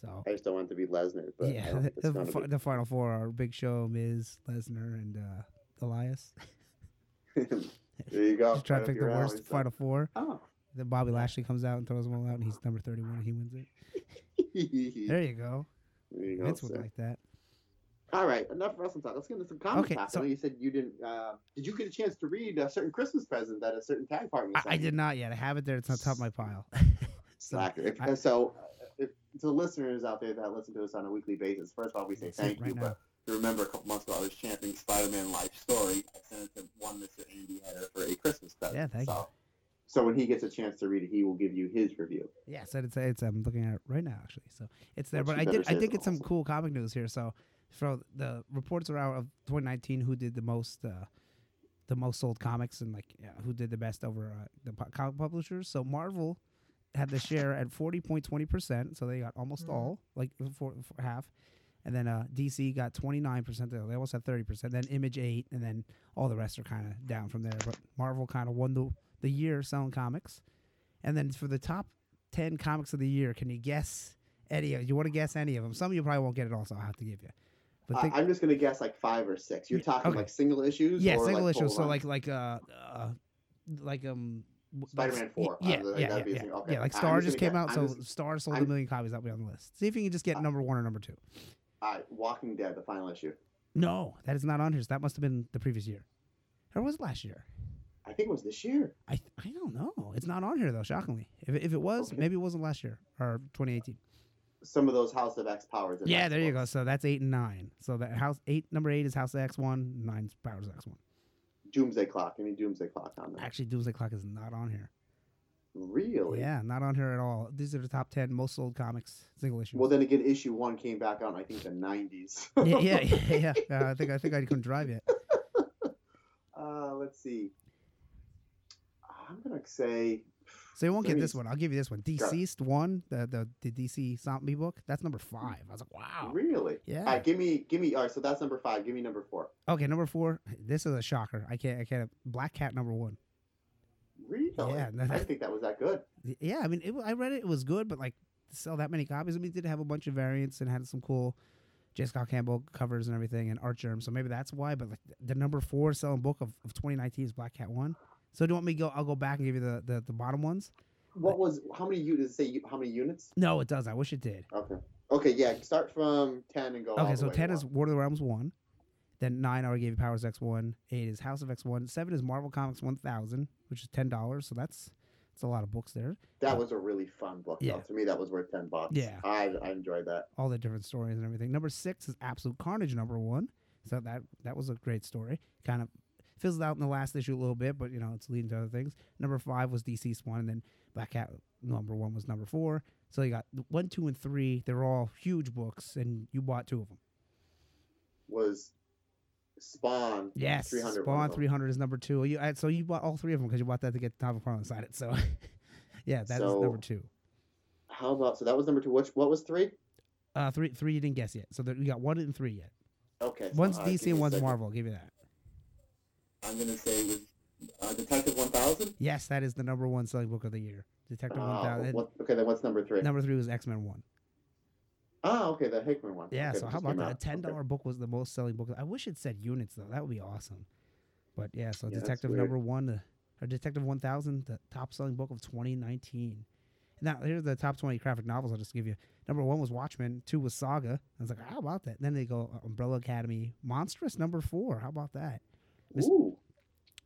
So I just don't want it to be Lesnar, but yeah, don't think it's the, be. the final four are Big Show, Miz, Lesnar, and uh, Elias. *laughs* *laughs* there you go. Just try to Right pick the worst alley, so- final four. Oh. Then Bobby Lashley comes out and throws them all out, and he's number thirty-one, and he wins it. *laughs* There you go. There you go, Vince would like that. All right, enough wrestling talk. Let's get into some comic Okay, talk. so- you said you didn't. Uh, did you get a chance to read a certain Christmas present that a certain tag partner? I, I did not yet. I have it there. It's on top of my pile. so, Slacker. If, I- so, if, to the listeners out there that listen to us on a weekly basis, first of all, we say thank right you. now. But remember, a couple months ago, I was chanting Spider-Man Life Story. I sent it to one Mr. Andy Header for a Christmas present. Yeah, thank so, you. So when he gets a chance to read it, he will give you his review. Yeah, so it's it's I'm looking at it right now actually. So it's there, but I did I did get some cool comic news here. So from the reports are out of 2019 who did the most uh, the most sold comics and like yeah, who did the best over uh, the comic publishers. So Marvel had the share at 40.20 percent, so they got almost Mm-hmm. all like for, for half. And then uh, DC got 29 percent. They almost had 30 percent. Then Image eight, and then all the rest are kind of down from there. But Marvel kind of won the the year selling comics. And then for the top 10 comics of the year, can you guess any of You want to guess any of them? Some of you probably won't get it all, so I'll have to give you. But Uh, I'm just gonna guess like five or six. You're talking okay. like single issues. yeah, or single like issue. full So like like uh, uh like um w- Spider-Man 4. Yeah, Uh, yeah, yeah, yeah. okay. yeah. Like Star just came guess- out, I'm so just- Star sold a I'm- million copies. That'll be on the list. See if you can just get Uh, number one or number two. Right, Walking Dead, the final issue. No, that is not on here. So that must have been the previous year. Or was it last year? I think it was this year. I I don't know. It's not on here though. Shockingly, if it, if it was, Okay. maybe it wasn't last year or 2018. Some of those House of X powers. Yeah, there you go. So that's eight and nine. So that house eight number eight is House of X one, nine's Powers X one. Doomsday Clock. Any Doomsday Clock on there? Actually, Doomsday Clock is not on here. Really? Yeah, not on here at all. These are the top ten most sold comics, single issue. Well, then again, issue one came back out in I think the '90s. yeah, yeah, *laughs* yeah, yeah. Uh, I think I think I couldn't drive yet. *laughs* uh, let's see. I'm gonna say So you won't get this one. I'll give you this one. DCeased one, the the, the DC zombie book. That's number five. I was like, wow. really. Yeah. All right, give me, give me. All right, so that's number five. Give me number four. Okay, number four. This is a shocker. I can't. I can't. Black Cat number one. Really? Yeah, no, I didn't think that was that good. Yeah, I mean, it, I read it. It was good, but like to sell that many copies, I mean, it did have a bunch of variants and had some cool J. Scott Campbell covers and everything, and Artgerm. So maybe that's why. But like the number four selling book of, of 2019 is Black Cat one. So do you want me to go? I'll go back and give you the the, the bottom ones. What was? How many units? Say you- how many units? No, it does. I wish it did. Okay. Okay. Yeah. Start from ten and go. Okay, so ten is. War of the Realms one. Then nine I already gave you Powers X one. Eight is House of X one. Seven is Marvel Comics one thousand, which is ten dollars. So that's that's a lot of books there. That was a really fun book. Yeah. Though. To me, that was worth ten bucks. Yeah. I I enjoyed that. all the different stories and everything. Number six is Absolute Carnage. Number one, so that that was a great story. Kind of fizzled out in the last issue a little bit, but you know it's leading to other things. Number five was DCeased one, and then Black Cat number one was number four. So you got one, two, and three. They're all huge books, and you bought two of them. Was Spawn. Yes, 300 Spawn three hundred is number two. You I, so you bought all three of them because you bought that to get Todd McFarlane inside it. So *laughs* yeah, that is So- number two. How about so that was number two? Which what was three? Uh, three three you didn't guess yet. So there, you got one and three yet. Okay. One's DC and one's. Marvel. I'll give you that. I'm gonna say it was Uh, Detective 1000? Yes, that is the number one selling book of the year. Detective Uh, 1000. what, okay, then what's number three? Number three was X Men One. Oh, okay, the Hickman one. Yeah, Okay, so how about that? A ten Okay. book was the most selling book. I wish it said units though. That would be awesome. But yeah, so Yeah, Detective number one, uh, or Detective One Thousand, the top selling book of 2019. Now here's the top 20 graphic novels. I'll just give you. Number one was Watchmen. Two was Saga. I was like, how about that? then they go uh, Umbrella Academy. Monstress number four. How about that? Mis-.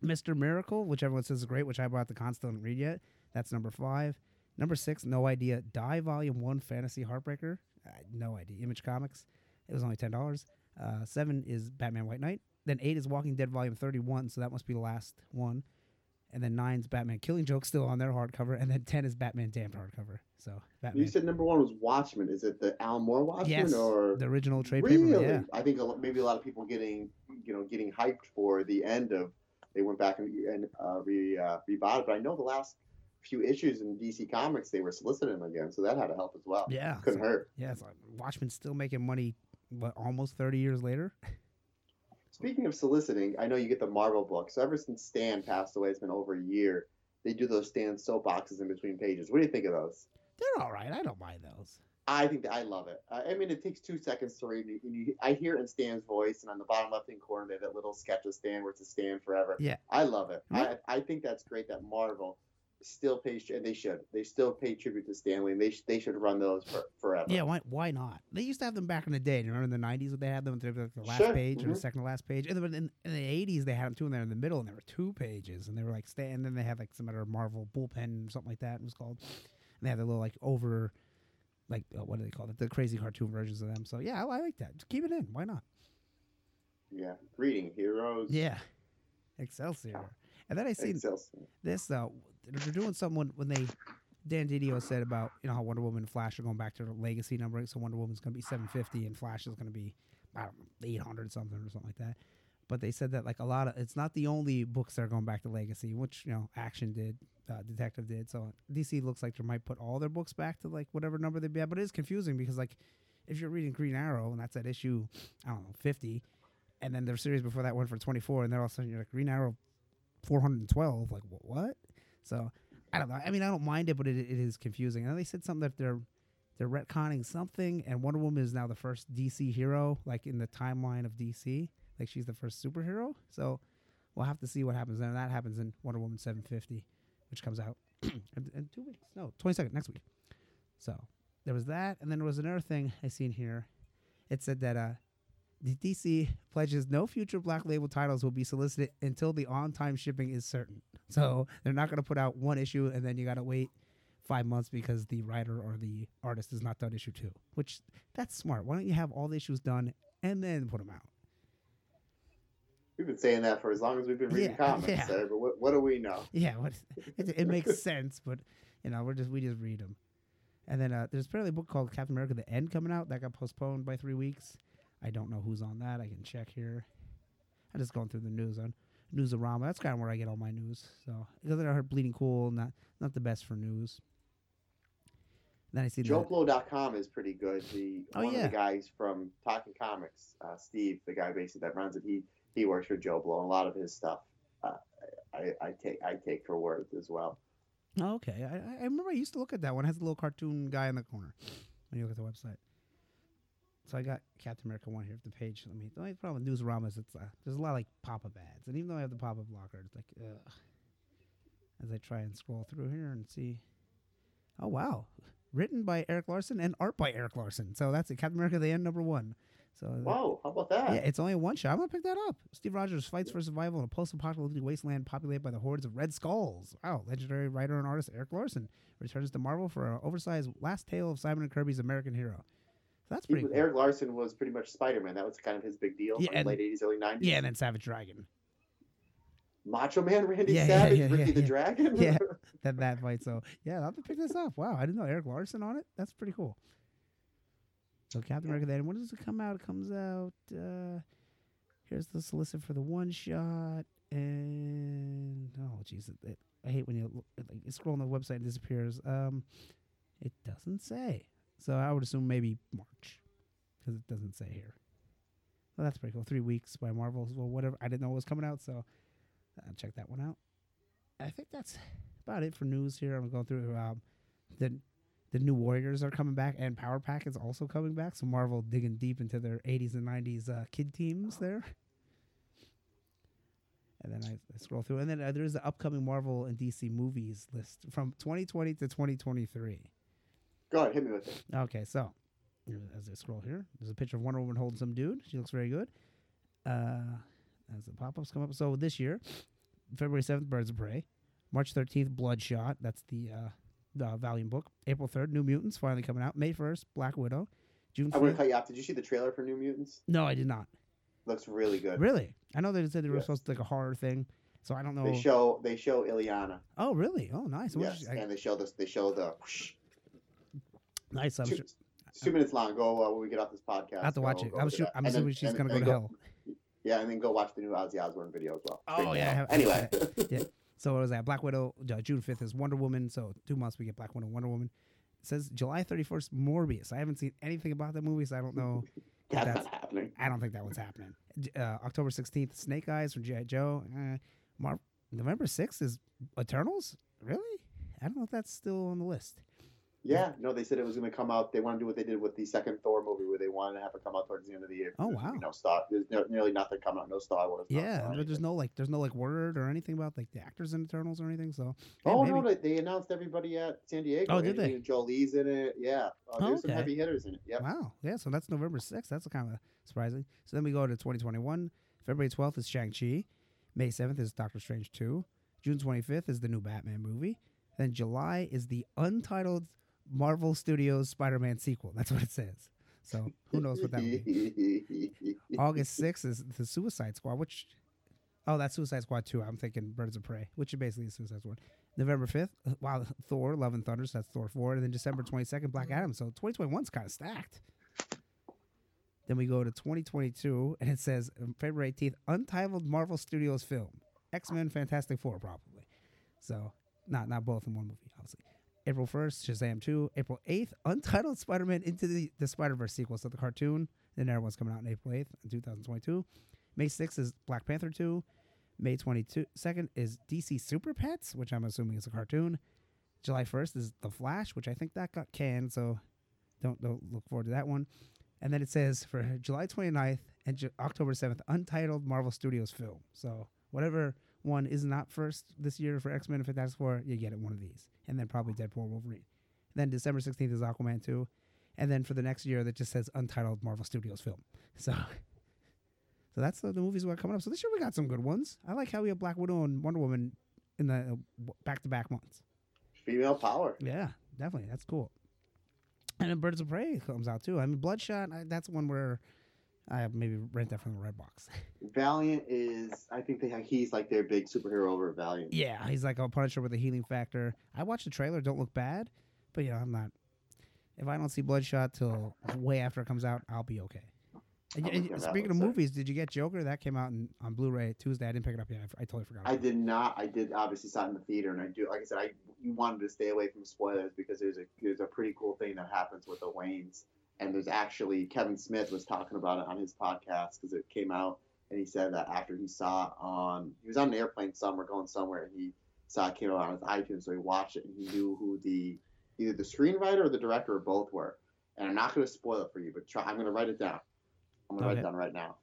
Mr. Miracle, which everyone says is great, which I bought the con still didn't read yet. That's number five. Number six, no idea. Die Volume One Fantasy Heartbreaker. Uh, no idea. Image Comics. It was only ten dollars. Uh, seven is Batman White Knight. Then eight is Walking Dead Volume Thirty One. So that must be the last one. And then nine's Batman Killing Joke still on their hardcover. And then ten is Batman Damned hardcover. So Batman. You said number one was Watchmen. Is it the Al Moore Watchmen yes, or the original trade really? paper. Yeah. I think maybe a lot of people getting you know getting hyped for the end of. They went back and, and uh, re uh, rebought it, but I know the last few issues in DC Comics they were soliciting them again, so that had to help as well. Yeah. couldn't so- hurt. Yeah. Like Watchmen's still making money. What almost thirty years later? *laughs* Speaking of soliciting, I know you get the Marvel book. So ever since Stan passed away, it's been over a year. They do those Stan soapboxes in between pages. What do you think of those? They're all right. I don't mind those. I think that I love it. I I mean, it takes two seconds to read. And you, I hear it in Stan's voice, and on the bottom left hand corner, they have that little sketch of Stan where it's a Stan forever. Yeah. I love it. Yeah. I, I think that's great that Marvel still pays, and they should. They still pay tribute to Stanley, and they, sh- they should run those for, forever. Yeah, why why not? They used to have them back in the day. You remember in the nineties when they had them? They were like the last Sure, page or the mhm. second to last page. And then in, in the eighties they had them too, and they're in the middle, and there were two pages, and they were like Stan, And then they had like some other Marvel bullpen, something like that. It was called. And they had the little like over, like uh, what do they call it? The crazy cartoon versions of them. So yeah, I, I like that. Just keep it in. Why not? Yeah. Reading Heroes. Yeah, Excelsior. And then I seen Excelsior. this though. they're doing something when they Dan DiDio said about you know how Wonder Woman and Flash are going back to their legacy numbering, so Wonder Woman's going to be 750 and Flash is going to be I don't know 800 something or something like that. But they said that like a lot of it's not the only books that are going back to legacy, which you know Action did, uh, Detective did. So DC looks like they might put all their books back to like whatever number they'd be at. But it is confusing because like if you're reading Green Arrow and that's at issue I don't know 50, and then their series before that went for 24, and then all of a sudden you're like Green Arrow 412, like wh- what? So I don't know. I mean, I don't mind it, but it, it is confusing. And they said something that they're they're retconning something, and Wonder Woman is now the first DC hero, like in the timeline of DC. Like she's the first superhero. So we'll have to see what happens. And that happens in Wonder Woman 750, which comes out *clears throat* in, in two weeks. No, 22nd next week. So there was that, and then there was another thing I seen here. It said that uh, the DC pledges no future Black Label titles will be solicited until the on-time shipping is certain. So they're not going to put out one issue and then you got to wait five months because the writer or the artist is not done issue two. Which that's smart. Why don't you have all the issues done and then put them out? We've been saying that for as long as we've been reading Yeah, *laughs* comics, yeah. sir. But what, what do we know? Yeah, what, it, it makes *laughs* sense, but you know we're just we just read them. And then uh, there's apparently a book called Captain America: The End coming out that got postponed by three weeks. I don't know who's on that. I can check here. I'm just going through the news on Newsarama. That's kind of where I get all my news. So because I heard Bleeding Cool, not not the best for news. then I see JoeBlow.com is pretty good. The Oh, one yeah. of the guys from Talking Comics, uh, Steve, the guy basically that runs it, he he works for Joe Blow, and a lot of his stuff uh, I, I take I take for words as well. Okay. I, I- I remember I used to look at that one. It has a little cartoon guy in the corner when you look at the website. So I got Captain America one here at the page. Let me. The only problem with Newsarama is it's uh, there's a lot of like pop-up ads, and even though I have the pop-up blocker, it's like ugh. As I try and scroll through here and see. Oh wow, written by Erik Larsen and art by Erik Larsen. So that's it. Captain America: The End number one. So uh, Whoa, how about that? yeah, it's only a one shot. I'm gonna pick that up. Steve Rogers fights for survival in a post-apocalyptic wasteland populated by the hordes of red skulls. Wow, legendary writer and artist Erik Larsen returns to Marvel for an oversized last tale of Simon and Kirby's American hero. So that's pretty cool. Erik Larsen was pretty much Spider Man. That was kind of his big deal Yeah, and- the late '80s, early '90s. yeah, and then Savage Dragon. Macho Man Randy Yeah, Savage, yeah, Ricky yeah, the. Dragon. Yeah. *laughs* That that fight. So yeah, I'll have to pick this up. Wow, I didn't know Erik Larsen on it. That's pretty cool. So Captain America then when does it come out? It comes out uh here's the solicit for the one shot and oh jeez I hate when you look, like you scroll on the website and disappears. Um it doesn't say. So I would assume maybe March because it doesn't say here. Well, that's pretty cool. Three weeks by Marvel. Well, whatever. I didn't know it was coming out, so Uh, check that one out. I think that's about it for news here. I'm going through um, the the new Warriors are coming back, and Power Pack is also coming back. So Marvel digging deep into their 80s and 90s uh, kid teams there. And then I, I scroll through, and then uh, there's the upcoming Marvel and DC movies list from 2020 to 2023. Go ahead, hit me with it. Okay, so as I scroll here, there's a picture of Wonder Woman holding some dude. She looks very good. Uh, as the pop-ups come up, so this year, February 7th, Birds of Prey. March 13th, Bloodshot. That's the uh, the Valiant book. April 3rd, New Mutants finally coming out. May 1st, Black Widow. June I'm gonna cut you off. Did you see the trailer for New Mutants? No, I did not. Looks really good. Really? I know they said they were supposed to like a horror thing, so I don't know. They show they show Illyana. oh, really? Oh, nice. What Yes, I- and they show this. They show the. Whoosh, nice. I'm two, sure. two minutes long. Go uh, when we get off this podcast. I have to go- watch it. I'm sure. I'm And then- assuming she's and- gonna go and to hell. Yeah, and then go watch the new Ozzy Osbourne video as well. Oh, Great yeah, have- Anyway. yeah. So what was that? Black Widow. Uh, June 5th is Wonder Woman. So two months we get Black Widow, Wonder Woman. It says July 31st, Morbius. I haven't seen anything about that movie, so I don't know. *laughs* That's, That's- not happening. I don't think that one's happening. Uh, October 16th, Snake Eyes from G.I. Joe. Uh, Mar- November 6th is Eternals? Really? I don't know if that's still on the list. Yeah, no, they said it was going to come out. They want to do what they did with the second Thor movie, where they wanted to have it come out towards the end of the year. Oh, wow. No Star. There's no, nearly nothing coming out. No Star Wars. Yeah, there's anything. no like, there's no like word or anything about like the actors in Eternals or anything. So yeah, Oh maybe. no, they, they announced everybody at San Diego. Oh, did they? Jolie's in it. Yeah, uh, Oh, there's some heavy hitters in it. Yeah. Wow. Yeah, so that's November 6th. That's kind of surprising. So then we go to 2021. February 12th is Shang-Chi. May 7th is Doctor Strange 2. June 25th is the new Batman movie. Then July is the untitled Marvel Studios Spider-Man sequel. That's what it says. So who knows what that will be. *laughs* August 6th is the Suicide Squad, which oh, that's Suicide Squad 2. I'm thinking Birds of Prey, which is basically the Suicide Squad. November 5th, uh, wow, Thor, Love and Thunder, so that's Thor 4. And then December 22nd, Black Adam. So 2021's kind of stacked. Then we go to 2022, and it says um, February 18th, Untitled Marvel Studios film. X Men Fantastic Four, probably. So, not not both in one movie, obviously. April 1st, Shazam 2. April 8th, Untitled Spider Man Into the, the Spider Verse sequel. So, the cartoon. Then everyone's coming out on April 8th in 2022. May 6th is Black Panther 2. May 22nd is DC Super Pets, which I'm assuming is a cartoon. July 1st is The Flash, which I think that got canned, so don't don't look forward to that one. And then it says for July 29th and Ju- October 7th, Untitled Marvel Studios film. So whatever one is not first this year for X Men and Fantastic Four, you get it one of these. And then probably Deadpool Wolverine. Then December 16th is Aquaman 2. And then for the next year, that just says Untitled Marvel Studios film. *laughs* So. So that's the, the movies we're coming up. So this year we got some good ones. I like how we have Black Widow and Wonder Woman in the back to back months. Female power. Yeah, definitely. That's cool. And then Birds of Prey comes out too. I mean, Bloodshot. I, that's one where I maybe rent that from the Red Box. Valiant is. I think they have, he's like their big superhero over Valiant. yeah, he's like a Punisher with a healing factor. I watched the trailer. Don't look bad, but you know, I'm not. If I don't see Bloodshot till way after it comes out, I'll be okay. And, and look at that speaking of movies, did you get Joker? That came out in, on Blu-ray Tuesday. I didn't pick it up yet. I, totally forgot. I did not. I did obviously saw it in the theater, and I do. Like I said, I you wanted to stay away from spoilers because there's a there's a pretty cool thing that happens with the Waynes, and there's actually Kevin Smith was talking about it on his podcast because it came out, and he said that after he saw it on he was on an airplane somewhere going somewhere, and he saw it came out on his iTunes, so he watched it and he knew who the either the screenwriter or the director or both were. And I'm not going to spoil it for you, but try, I'm going to write it down. I'm going to write it down right now.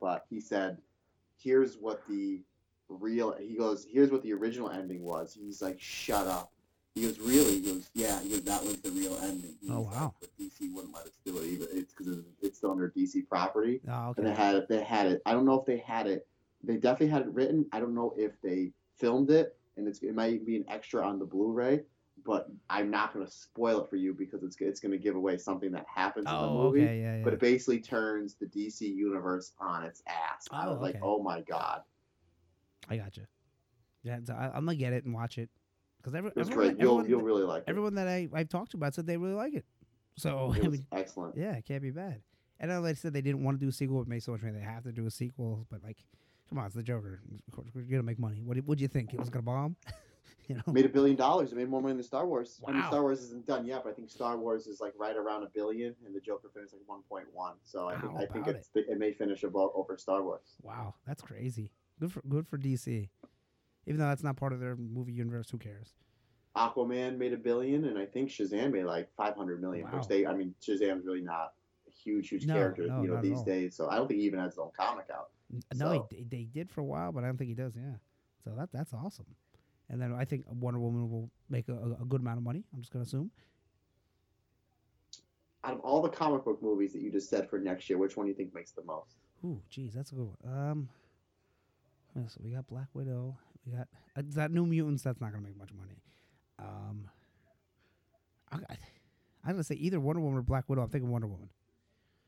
But he said, "Here's what the real." He goes, "Here's what the original ending was." He's like, "Shut up." He goes, "Really?" He goes, "Yeah." He goes, "That was the real ending." He's Oh, like, wow. but DC wouldn't let us do it Even It's because it's still under DC property. Oh, okay. And they had it. They had it. I don't know if they had it. They definitely had it written. I don't know if they filmed it, and it's it might even be an extra on the Blu-ray. But I'm not going to spoil it for you because it's it's going to give away something that happens in the Oh, movie. okay. Yeah, yeah. But it basically turns the DC universe on its ass. I Oh, was like, oh my god, I gotcha. Yeah, I'm gonna get it and watch it because every, it's everyone, great. You'll everyone, you'll really like it. everyone that I I've talked to about said they really like it. So *laughs* It I mean, excellent. yeah, it can't be bad. And I know they said they didn't want to do a sequel. It so much money they have to do a sequel. But like, come on, it's the Joker. Of course, we're gonna make money. What would you think? It was gonna bomb? *laughs* you know? Made a billion dollars. It made more money than Star Wars. I mean, Wow. Star Wars isn't done yet, but I think Star Wars is like right around a billion, and the Joker finished like 1.1. So I think I think it's it may finish above over Star Wars. Wow, that's crazy. Good for good for DC. Even though that's not part of their movie universe, who cares? Aquaman made a billion, and I think Shazam made like 500 million. Wow. Which they, I mean, Shazam's really not a huge, huge No, character, no, you know, these days. So I don't think he even has his own comic out. No, So- he, they did for a while, but I don't think he does. Yeah, so that that's awesome. And then I think Wonder Woman will make a, a- a good amount of money. I'm just gonna assume. Out of all the comic book movies that you just said for next year, which one do you think makes the most? Ooh, geez, that's a good one. Um, so we got Black Widow. We got uh, that New Mutants. That's not gonna make much money. Um, I, I'm gonna say either Wonder Woman or Black Widow. I'm thinking Wonder Woman.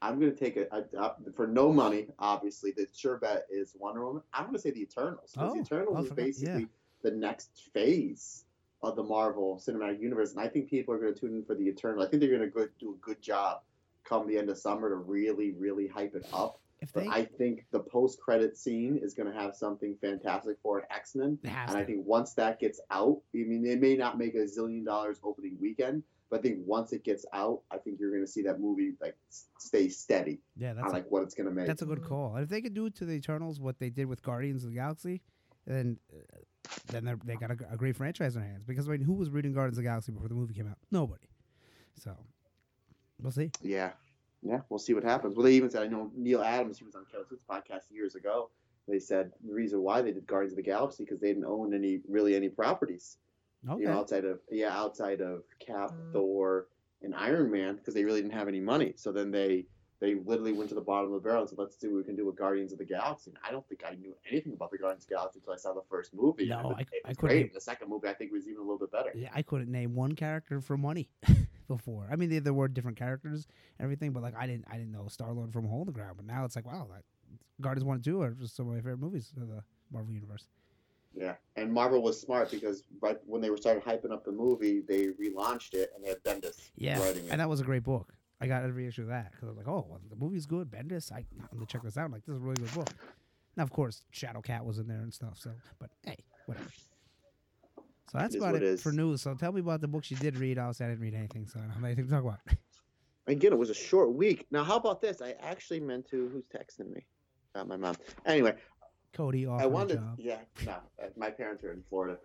I'm going to take a, a, a- for no money, obviously. The sure bet is Wonder Woman. I'm going to say the Eternals. Because Oh, the Eternals I is basically the next phase of the Marvel Cinematic Universe, and I think people are going to tune in for the Eternals. I think they're going to go, do a good job come the end of summer to really, really hype it up. If But they, I think the post-credit scene is going to have something fantastic for it, X Men. it has And I think once that gets out, I mean, they may not make a zillion dollars opening weekend, but I think once it gets out, I think you're going to see that movie like stay steady yeah, that's on a, like what it's going to make. that's a good call. And if they could do it to the Eternals what they did with Guardians of the Galaxy, then uh, then they're, they got a, a great franchise in their hands. Because I mean, who was reading Guardians of the Galaxy before the movie came out? Nobody. So we'll see. Yeah, yeah, we'll see what happens. Well, they even said I know Neal Adams. He was on Kevin Smith's podcast years ago. They said the reason why they did Guardians of the Galaxy because they didn't own any really any properties. Okay. You know, outside of yeah, outside of Cap, mm. Thor, and Iron Man because they really didn't have any money. So then they they literally went to the bottom of the barrel and said, "Let's see what we can do with Guardians of the Galaxy." And I don't think I knew anything about the Guardians of the Galaxy until I saw the first movie. No, I- it I couldn't great. The second movie I think was even a little bit better. Yeah, I couldn't name one character for money *laughs* before. I mean, there, there were different characters, and everything, but like I didn't, I didn't know Star Lord from a hole in the ground. But now it's like, wow, like, Guardians One and Two are just some of my favorite movies of the Marvel universe. Yeah, and Marvel was smart because right when they were started hyping up the movie, they relaunched it and they had Bendis Yeah, writing it. and that was a great book. I got every issue of that because I was like, oh, well, the movie's good. Bendis, I, I'm gonna check this out. I'm like, this is a really good book. Now, of course, Shadow Cat was in there and stuff. So, but hey, whatever. So that's It about what it for news. So tell me about the books you did read. Obviously, I didn't read anything, so I don't have anything to talk about. *laughs* Again, it was a short week. Now, how about this? I actually meant to. Who's texting me? Not my mom. Anyway, Cody offered I a wanted. job. Yeah, no, uh, my parents are in Florida.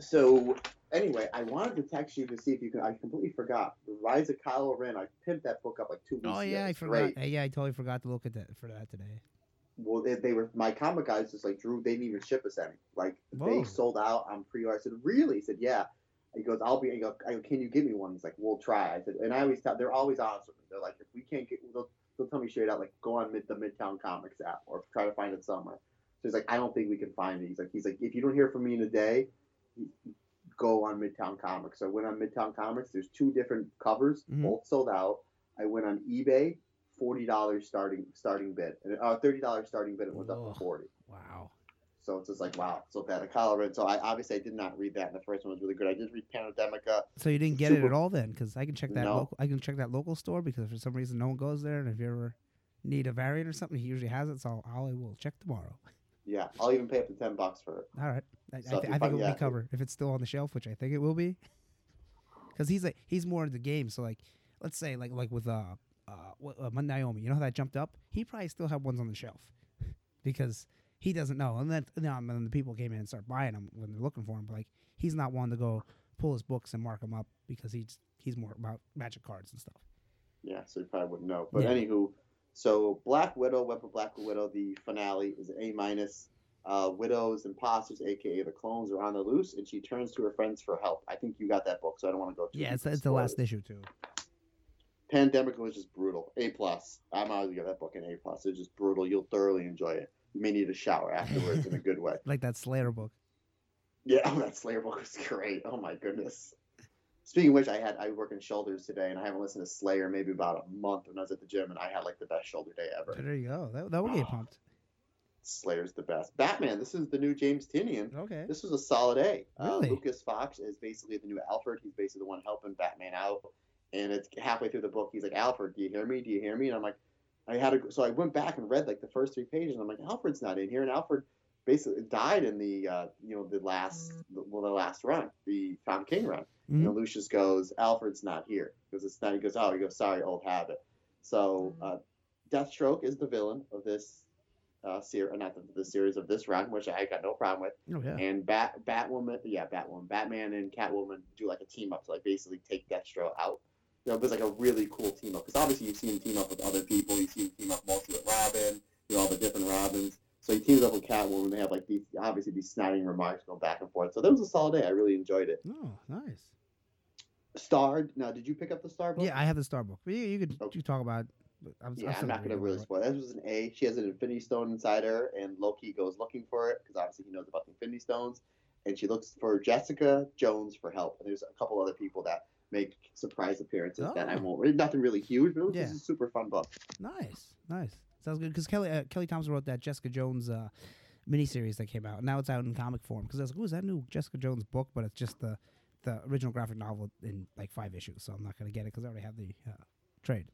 So anyway, I wanted to text you to see if you could. I completely forgot. The Rise of Kylo Ren. I pimped that book up like two weeks Oh ago. yeah, I forgot. great. Yeah, I totally forgot to look at that for that today. Well, they, they were my comic guys just like Drew. They didn't even ship us any. Like Whoa. they sold out on pre-order. I said, really? He said, yeah. He goes, I'll be. I go, I go, can you give me one? He's like, we'll try. I said, and I always tell. They're always honest with me. They're like, if we can't get, they'll, they'll tell me straight out, like, go on mid, the Midtown Comics app or try to find it somewhere. So he's like, I don't think we can find it. He's like, he's like, if you don't hear from me in a day, go on Midtown Comics. So I went on Midtown Comics. There's two different covers, Mhm. both sold out. I went on eBay, forty dollars starting starting bid, and uh, thirty dollars starting bid. It went up to forty. Wow. So it's just like wow. So that a Kylo Ren. So I obviously I did not read that. And the first one was really good. I did read Pandemica. So you didn't get it at all then? Because I can check that. No. Local, I can check that local store because for some reason no one goes there. And if you ever need a variant or something, he usually has it. So I will I will check tomorrow. Yeah, I'll even pay up to ten bucks for it. All right. I, So I, you I think it will yeah. be covered if it's still on the shelf, which I think it will be. *laughs* Because he's like he's more into games. So like, let's say like like with uh uh, what- uh Naomi, you know how that jumped up? He probably still had ones on the shelf *laughs* because he doesn't know. And then you know, and then the people came in and start buying them when they're looking for him. But like he's not one to go pull his books and mark them up because he's he's more about magic cards and stuff. Yeah, so you probably wouldn't know. But Yeah. anywho, so Black Widow, Web of Black Widow, the finale is A minus. Uh, Widows, imposters, aka the clones, are on the loose, and she turns to her friends for help. I think you got that book, so I don't want to go too. Yeah, it's, it's the last issue too. Pandemic was just brutal. A plus. I'm to give that book an A plus. It's just brutal. You'll thoroughly enjoy it. You may need a shower afterwards in a good way. *laughs* Like that Slayer book. Yeah, oh, *laughs* that Slayer book was great. Oh my goodness. Speaking of which, I had I work in shoulders today, and I haven't listened to Slayer maybe about a month when I was at the gym, and I had like the best shoulder day ever. There you go. That, that would get Oh. pumped. *sighs* Slayer's the best. Batman. This is the new James Tynion. Okay. This was a solid A. Really? Uh, Lucius Fox is basically the new Alfred. He's basically the one helping Batman out. And it's halfway through the book. He's like, Alfred, do you hear me? Do you hear me? And I'm like, I had to. So I went back and read like the first three pages. And I'm like, Alfred's not in here. And Alfred basically died in the uh, you know the last the, well the last run, the Tom King run. Mhm. And Lucius goes, Alfred's not here because it's not. He goes, oh, he goes, sorry, old habit. So uh, Deathstroke is the villain of this uh, ser- not the, the series of this run, which I got no problem with. Oh yeah. And Bat Batwoman, yeah, Batwoman, Batman and Catwoman do like a team up to like basically take Deathstroke out. You know, like a really cool team up because obviously you've seen him team up with other people. You've seen him team up mostly with Robin, you know, all the different Robins. So he teams up with Catwoman. They have like these obviously these sniding remarks going back and forth. So that was a solid day. I really enjoyed it. Oh, nice. Star. Now, did you pick up the Star book? Yeah, I have the Star book. You, you could Okay. you talk about. I'm, Yeah, I'm still not going to really spoil. This was an A. She has an Infinity Stone inside her, and Loki goes looking for it because obviously he knows about the Infinity Stones. And she looks for Jessica Jones for help. And there's a couple other people that make surprise appearances that I Oh. won't. Nothing really huge, but it was Yeah. just a super fun book. Nice, nice. Sounds good. Because Kelly uh, Kelly Thompson wrote that Jessica Jones uh, miniseries that came out. Now it's out in comic form. Because I was like, "Ooh, is that new Jessica Jones book?" But it's just the the original graphic novel in like five issues. So I'm not gonna get it because I already have the uh, trade.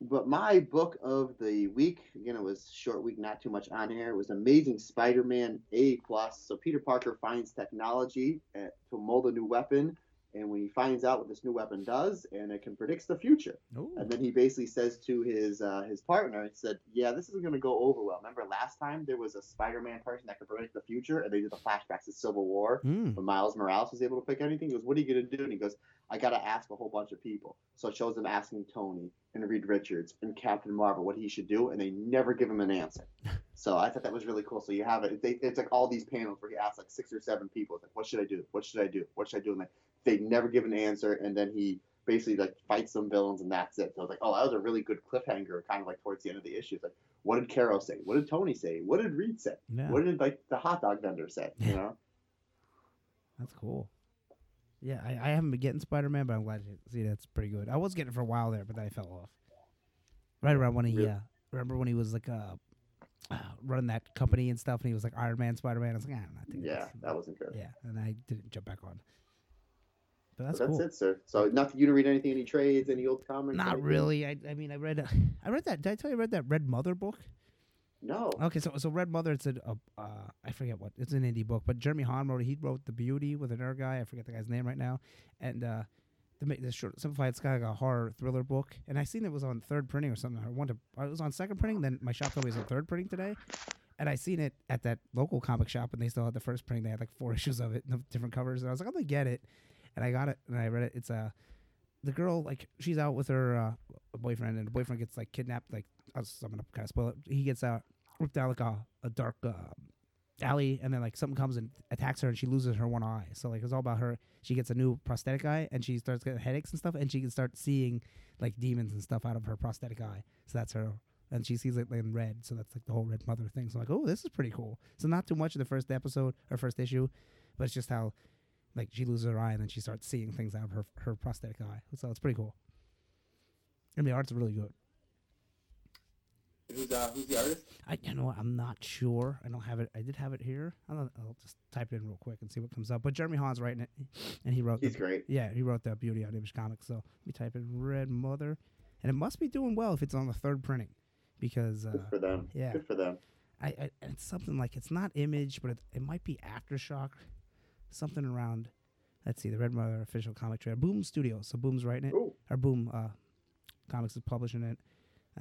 But my book of the week, again, it was short week, not too much on here. It was Amazing Spider-Man A plus. So Peter Parker finds technology uh, to mold a new weapon, and when he finds out what this new weapon does, and it can predicts the future. Oh, And then he basically says to his uh, his partner, he said, "Yeah, this isn't going to go over well. Remember last time there was a Spider-Man person that could predict the future, and they did the flashbacks of Civil War, mm. but Miles Morales was able to pick anything. He goes, "What are you going to do?" And he goes, "I got to ask a whole bunch of people." So it shows him asking Tony and Reed Richards and Captain Marvel what he should do, and they never give him an answer. *laughs* So I thought that was really cool. So you have it. They, it's like all these panels where he asks like six or seven people, like, "What should I do? What should I do? What should I do?" And like, they never give an answer, and then he basically like fights some villains, and that's it. So I was like, "Oh, that was a really good cliffhanger." Kind of like towards the end of the issue, it's like, what did Carol say? What did Tony say? What did Reed say? yeah, What did like the hot dog vendor say? You know. that's cool. Yeah, I, I haven't been getting Spider Man, but I'm glad to see that's pretty good. I was getting it for a while there, but then I fell off. Right around when he, Really? uh, remember when he was like uh, uh, running that company and stuff, and he was like Iron Man, Spider Man. I was like, ah, I'm not think Yeah, that wasn't good. Yeah, and I didn't jump back on. But that's, that's cool. it, sir. So nothing. You didn't read anything, any trades, any old comics? Not anything? really. I, I mean, I read, uh, I read that. Did I tell you I read that Red Mother book? No. Okay, so so Red Mother, it's a, a uh, I forget what it's an indie book, but Jeremy Haun wrote it. He wrote The Beauty with another guy. I forget the guy's name right now, and uh, the the short simplified. It's kind of like a horror thriller book, and I seen it was on third printing or something. I wanted it was on second printing. Then my shop told me it was on third printing today, and I seen it at that local comic shop, and they still had the first printing. They had like four *laughs* issues of it, and different covers, and I was like, I'm gonna get it, and I got it, and I read it. It's a uh, the girl like she's out with her uh, boyfriend, and the boyfriend gets like kidnapped. Like I'm gonna kind of spoil it. He gets out ripped down like a, a dark uh, alley, and then like something comes and attacks her, and she loses her one eye. So like it's all about her. She gets a new prosthetic eye, and she starts getting headaches and stuff, and she can start seeing like demons and stuff out of her prosthetic eye. So that's her. And she sees it in red, so that's like the whole red mother thing. So like, oh, this is pretty cool. So not too much in the first episode or first issue, but it's just how like she loses her eye and then she starts seeing things out of her her prosthetic eye. So it's pretty cool. And the art's really good. Who's uh, who's the artist? I you know what, I'm not sure. I don't have it. I did have it here. I'll, I'll just type it in real quick and see what comes up. But Jeremy Haun's writing it, and he wrote. He's the, great. Yeah, he wrote that Beauty on Image Comics. So let me type in Red Mother, and it must be doing well if it's on the third printing, because uh, Good for them. yeah. Good for them. I, I and it's something like it's not Image, but it, it might be AfterShock, something around. Let's see, the Red Mother official comic trailer. Boom Studios. So Boom's writing it Ooh, or Boom uh, Comics is publishing it.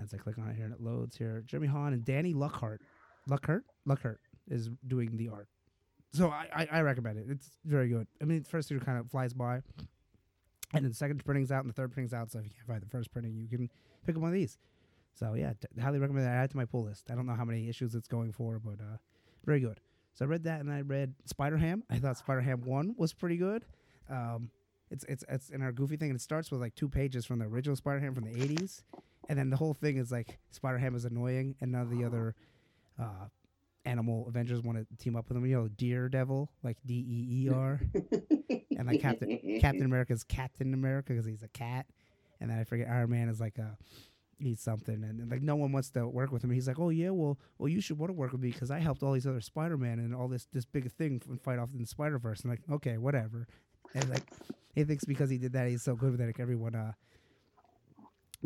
As I click on it here and it loads here, Jeremy Haun and Danny Luckert, Luckert, Luckert is doing the art. So I, I, I recommend it. It's very good. I mean, first issue kind of flies by, and then the second printing's out and the third printing's out. So if you can't find the first printing, you can pick up one of these. So yeah, t- highly recommend that. Add it to my pull list. I don't know how many issues it's going for, but uh, very good. So I read that and I read Spider Ham. I thought Spider Ham one was pretty good. Um, it's it's it's in our goofy thing, and it starts with like two pages from the original Spider Ham from the '80s, and then the whole thing is like Spider Ham is annoying, and none of the other uh, animal Avengers want to team up with him. You know, Daredevil, like D E E R, *laughs* and like Captain Captain America's Captain America because he's a cat, and then I forget Iron Man is like a he's something, and, and like no one wants to work with him. He's like, oh yeah, well, well you should want to work with me because I helped all these other Spider Man and all this this big thing and fight off in the Spider Verse. And like, okay, whatever. And like he thinks because he did that, he's so good with it. Like everyone uh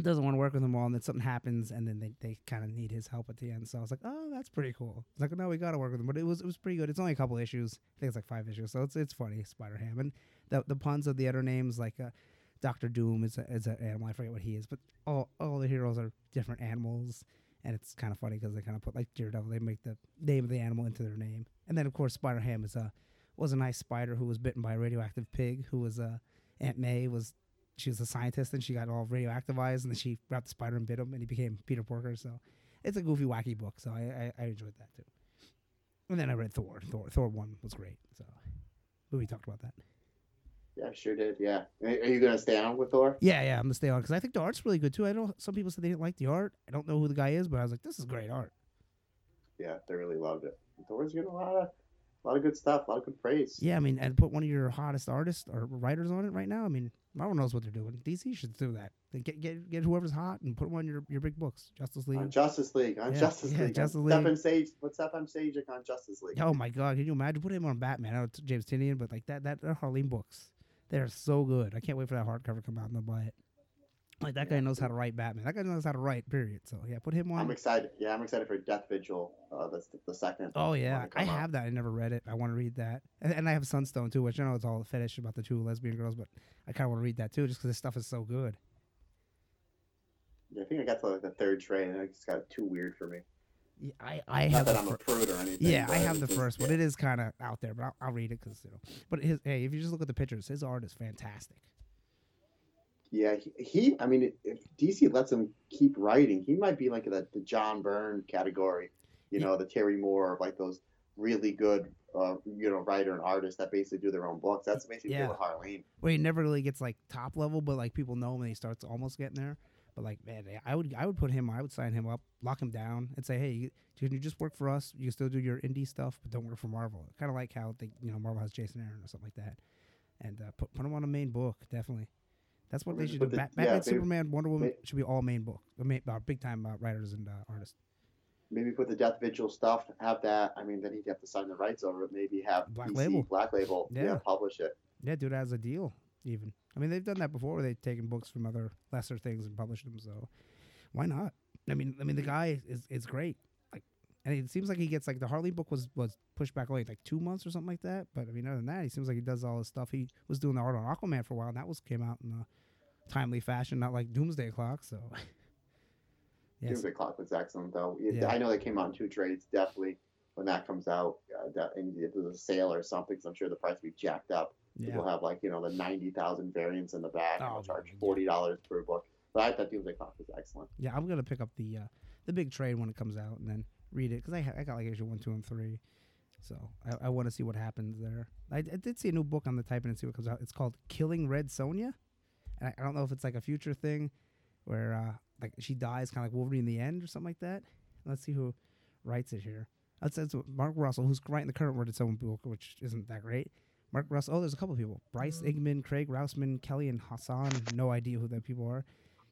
doesn't want to work with them all, and then something happens, and then they, they kind of need his help at the end. So I was like, oh, that's pretty cool. It's like, no, we got to work with him, but it was it was pretty good. It's only a couple issues. I think it's like five issues, so it's it's funny. Spider Ham and the the puns of the other names like. Uh, Doctor Doom is a, is an animal. I forget what he is, but all all the heroes are different animals, and it's kind of funny because they kind of put like Daredevil, they make the name of the animal into their name, and then of course Spider Ham is a was a nice spider who was bitten by a radioactive pig, who was uh, Aunt May was she was a scientist and she got all radioactive eyes, and then she grabbed the spider and bit him, and he became Peter Porker. So it's a goofy, wacky book. So I, I, I enjoyed that too. And then I read Thor. Thor Thor one was great. So we talked about that. Yeah, sure did. Yeah. Are are you gonna stay on with Thor? Yeah, yeah, I'm gonna stay on because I think the art's really good too. I know some people said they didn't like the art. I don't know who the guy is, but I was like, this is great art. Yeah, they really loved it. Thor's getting a lot of, a lot of good stuff, a lot of good praise. Yeah, I mean, and put one of your hottest artists or writers on it right now. I mean, Marvel knows what they're doing. DC should do that. They get get get whoever's hot and put them on your your big books. Justice League. On Justice League, on Yeah, Justice yeah, League, Justice League. Stefan Sage, put Stjepan Sejic on Justice League. Oh my god, can you imagine put him on Batman? I know it's James Tynion, but like that that they're Harleen books. They're so good. I can't wait for that hardcover to come out and I'll buy it. Like that guy knows how to write Batman. That guy knows how to write. Period. So yeah, put him on. I'm excited. Yeah, I'm excited for Death Vigil. Uh, that's the, the second. Oh yeah, I come out. have that. I never read it. I want to read that, and, and I have Sunstone too, which I know it's all fetish about the two lesbian girls, but I kind of want to read that too, just because this stuff is so good. Yeah, I think I got to like the third trade, and it just got too weird for me. Yeah, I I Not have that I'm fir- a prude or anything. yeah, I have the was- first one. yeah. It is kind of out there, but I'll, I'll read it because you know. But his hey, if you just look at the pictures, his art is fantastic. Yeah, he, he. I mean, if DC lets him keep writing, he might be like the, the John Byrne category. You know, the Terry Moore, like those really good, uh, you know, writer and artist that basically do their own books. That's basically Yeah. with Harleen. Well, he never really gets like top level, but like people know him and he starts almost getting there. But like man, I would I would put him, I would sign him up, lock him down, and say, hey, you, can you just work for us? You can still do your indie stuff, but don't work for Marvel. Kind of like how they, you know, Marvel has Jason Aaron or something like that, and uh, put put him on a main book, definitely. That's what they should do. the- Bat- yeah, Batman, maybe- Superman, Wonder Woman may- should be all main book, uh, main, uh, big time uh, writers and uh, artists. Maybe put the Death Vigil stuff. Have that. I mean, then he'd have to sign the rights over it. Maybe have Black DC Label. Black Label. Yeah. Yeah. publish it. Yeah, do it as a deal, even. I mean, they've done that before. They've taken books from other lesser things and published them. So, why not? I mean, I mean, the guy is is great. Like, and it seems like he gets like the Harley book was was pushed back only like two months or something like that. But I mean, other than that, he seems like he does all his stuff. He was doing the art on Aquaman for a while, and that was came out in a timely fashion, not like Doomsday Clock. So, *laughs* yes, Doomsday Clock was excellent, though. It- Yeah. I know they came out in two trades. Definitely, when that comes out, uh, that, and if there's a sale or something, 'cause I'm sure the price will be jacked up. yeah, We'll have like you know the ninety thousand variants in the back. and Oh, we'll charge forty dollars per book. But I thought Doomsday Clock was excellent. yeah. I'm gonna pick up the uh, the big trade when it comes out and then read it because I ha- I got like issue one, two, and three. So I, I want to see what happens there. I, I did see a new book on the type and see what comes out. It's called Killing Red Sonja, and I, I don't know if it's like a future thing where uh, like she dies, kind of like Wolverine in the end or something like that. Let's see who writes it here. That's, that's Mark Russell, who's writing the current Word Its Own book, which isn't that great. Mark Russell. Oh, there's a couple people: Bryce Ingman, Craig Rousman, Kelly, and Hassan. No idea who that people are.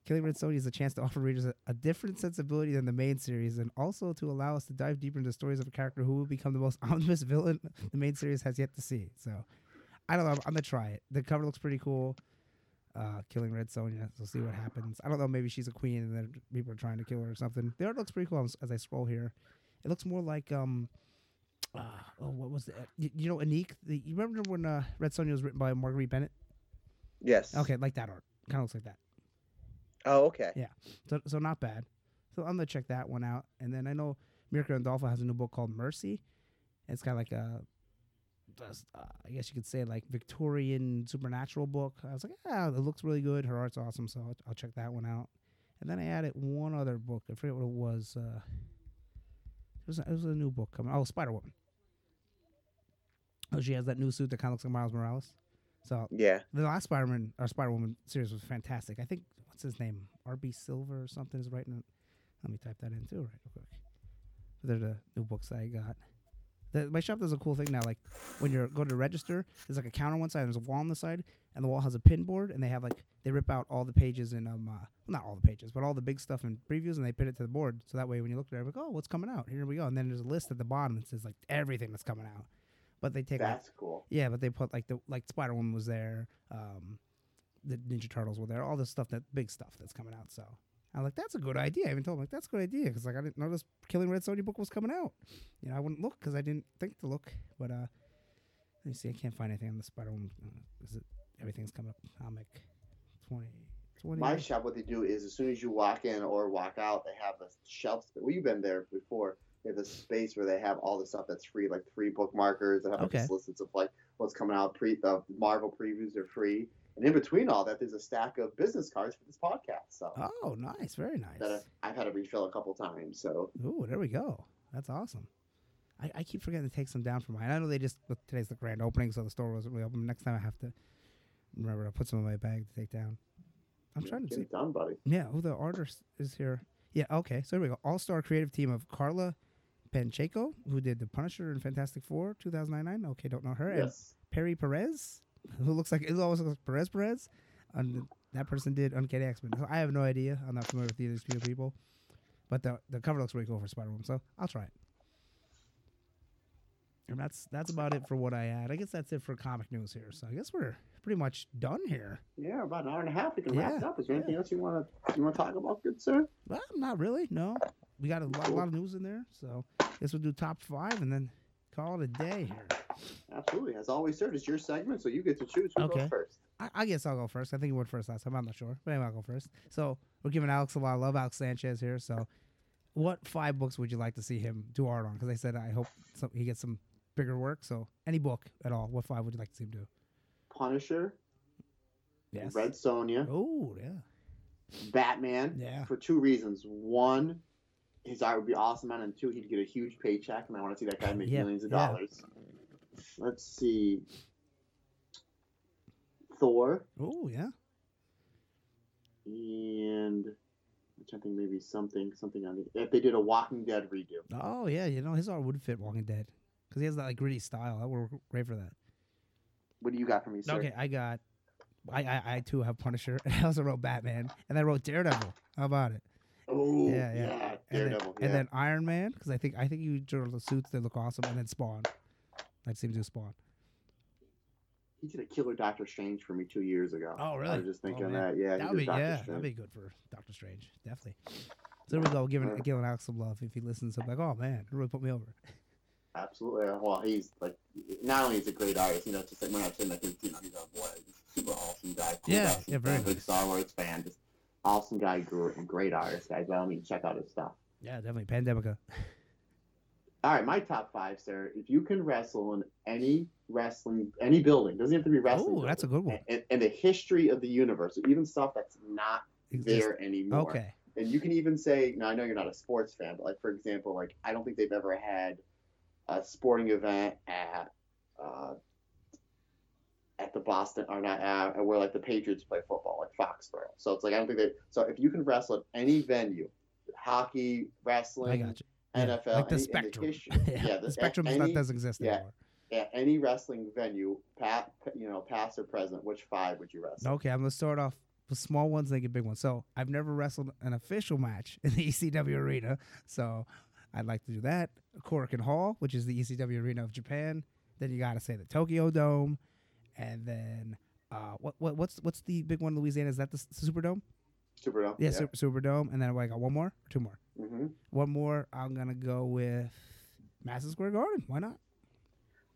Killing Red Sonja is a chance to offer readers a, a different sensibility than the main series, and also to allow us to dive deeper into the stories of a character who will become the most *laughs* ominous villain the main series has yet to see. So, I don't know. I'm, I'm gonna try it. The cover looks pretty cool. Uh, killing Red Sonja. So see what happens. I don't know. Maybe she's a queen, and then people are trying to kill her or something. The art looks pretty cool as, I scroll here. It looks more like um. Uh, oh, what was that? You, you know, Anik. The, you remember when uh, Red Sonja was written by Marguerite Bennett? Yes. Okay, like that art. Kind of looks like that. Oh, okay. Yeah. So so not bad. So I'm gonna check that one out. And then I know Mirka Andolfo has a new book called Mercy. It's got like a, just, uh, I guess you could say like Victorian supernatural book. I was like, ah, it looks really good. Her art's awesome, so I'll, I'll check that one out. And then I added one other book. I forget what it was. Uh, it was a, it was a new book coming. Oh, Spider Woman. Oh, she has that new suit that kind of looks like Miles Morales. So Yeah. the last Spider-Man or Spider-Woman series was fantastic. I think what's his name, R.B. Silver or something is writing it. Let me type that in too, right, real quick. They're the new books I got. The, my shop does a cool thing now. Like when you're going to register, there's like a counter on one side, and there's a wall on the side, and the wall has a pin board, and they have like they rip out all the pages in um, uh, not all the pages, but all the big stuff in previews, and they pin it to the board. So that way, when you look it, like, oh, what's coming out? Here we go. And then there's a list at the bottom that says like everything that's coming out. But they take like, That's cool. yeah, but they put like the like Spider Woman was there, um, the Ninja Turtles were there, all the stuff that big stuff that's coming out. So I'm like, that's a good idea. I even told him like that's a good idea because like I didn't notice Killing Red Sonja book was coming out. You know, I wouldn't look because I didn't think to look. But uh, let me see, I can't find anything on the Spider Woman. Uh, is it everything's coming up? Comic twenty Twenty. My shop, what they do is as soon as you walk in or walk out, they have a shelf. Well, you've been there before. They have a space where they have all the stuff that's free, like free bookmarkers. They have like Okay. lists of like what's coming out. Pre the Marvel previews are free, and in between all that, there's a stack of business cards for this podcast. So Oh, nice. Very uh, nice. that I've had to refill a couple times. So Ooh, there we go. That's awesome. I, I keep forgetting to take some down for mine. I know they just today's the grand opening, so the store wasn't really open. Next time I have to remember to put some in my bag to take down. I'm trying to see. it done, buddy. Yeah, who the artist is here? Yeah, okay. So here we go. All star creative team of Karla Pacheco, who did The Punisher and Fantastic Four 2009. Okay, don't know her. And Yes. Pere Perez, who looks like it always looks like Perez Perez. And that person did Uncanny X Men. So I have no idea. I'm not familiar with either of these people. But the the cover looks really cool for Spider Woman, so I'll try it. And that's that's about it for what I had. I guess that's it for comic news here. So I guess we're pretty much done here. Yeah, about an hour and a half. We can wrap it up. Is there anything yeah. else you want to you want to talk about, good sir? Well, not really. No, we got a lot, a lot of news in there. So I guess we'll do top five and then call it a day here. *laughs* Absolutely. As always, sir, it's your segment, so you get to choose who Okay. goes first. I, I guess I'll go first. I think you went first last time. I'm not sure, but anyway, I'll go first. So we're giving Alex a lot of love. Alex Sanchez here. So, what five books would you like to see him do art on? Because I said I hope some, he gets some bigger work. So, any book at all. What five would you like to see him do? Punisher, Yes. Red Sonja, Oh yeah. Batman. Yeah. For two reasons. One, his art would be awesome, on, and two, he'd get a huge paycheck, and I want to see that guy make Yeah, millions of yeah. dollars. Let's see. Thor Oh yeah. and I'm trying to think maybe something something on the if they did a Walking Dead redo. Oh yeah. You know his art would fit Walking Dead because he has that like gritty style. That would work great for that. What do you got for me, sir? Okay, I got. I, I I too have Punisher. *laughs* And I also wrote Batman, and I wrote Daredevil. How about it? Oh Yeah, yeah, yeah. And then, yeah. and then Iron Man, because I think I think you drew the suits that look awesome, and then Spawn. I'd see him do Spawn. he did a killer Doctor Strange for me two years ago. Oh, really? I really? was just Oh, thinking man. that. Yeah, that'd be Doctor yeah, Strange. that'd be good for Doctor Strange, definitely. So there we go, giving Yeah. giving Alex some love. If he listens, I'm like, oh man, it really put me over. Absolutely. Well, he's like, not only is he a great artist, you know, it's just like we're not saying like he's, you know, he's a boy, he's a super awesome guy. cool Yeah, guy, yeah, very big nice. Star Wars fan, just awesome guy, great, great artist, guys. By all means, check out his stuff. Yeah, definitely. Pandemica. *laughs* All right, my top five, sir. If you can wrestle in any wrestling, any building, doesn't have to be wrestling. Oh, that's a good one. And, and the history of the universe, even stuff that's not there anymore. Okay. and you can even say now i know you're not a sports fan but like for example like i don't think they've ever had a sporting event at uh, at the boston or not at where like the patriots play football like foxborough so it's like i don't think they so if you can wrestle at any venue hockey wrestling, I got you. Yeah, nfl like the any, spectrum. *laughs* yeah, yeah the the- spectrum any, does not, doesn't exist yeah. anymore. at any wrestling venue pat you know past or present which five would you wrestle Okay, I'm gonna start off with small ones, then get big ones. So I've never wrestled an official match *laughs* in the ECW arena, so I'd like to do that. Korakuen Hall, which is the ECW arena of Japan. Then you gotta say the Tokyo Dome, and then uh, what what what's what's the big one in Louisiana? Is that the Superdome? Superdome Yeah, Su- Superdome. And then what, I got one more, or two more. hmm One more. I'm gonna go with Madison Square Garden. Why not?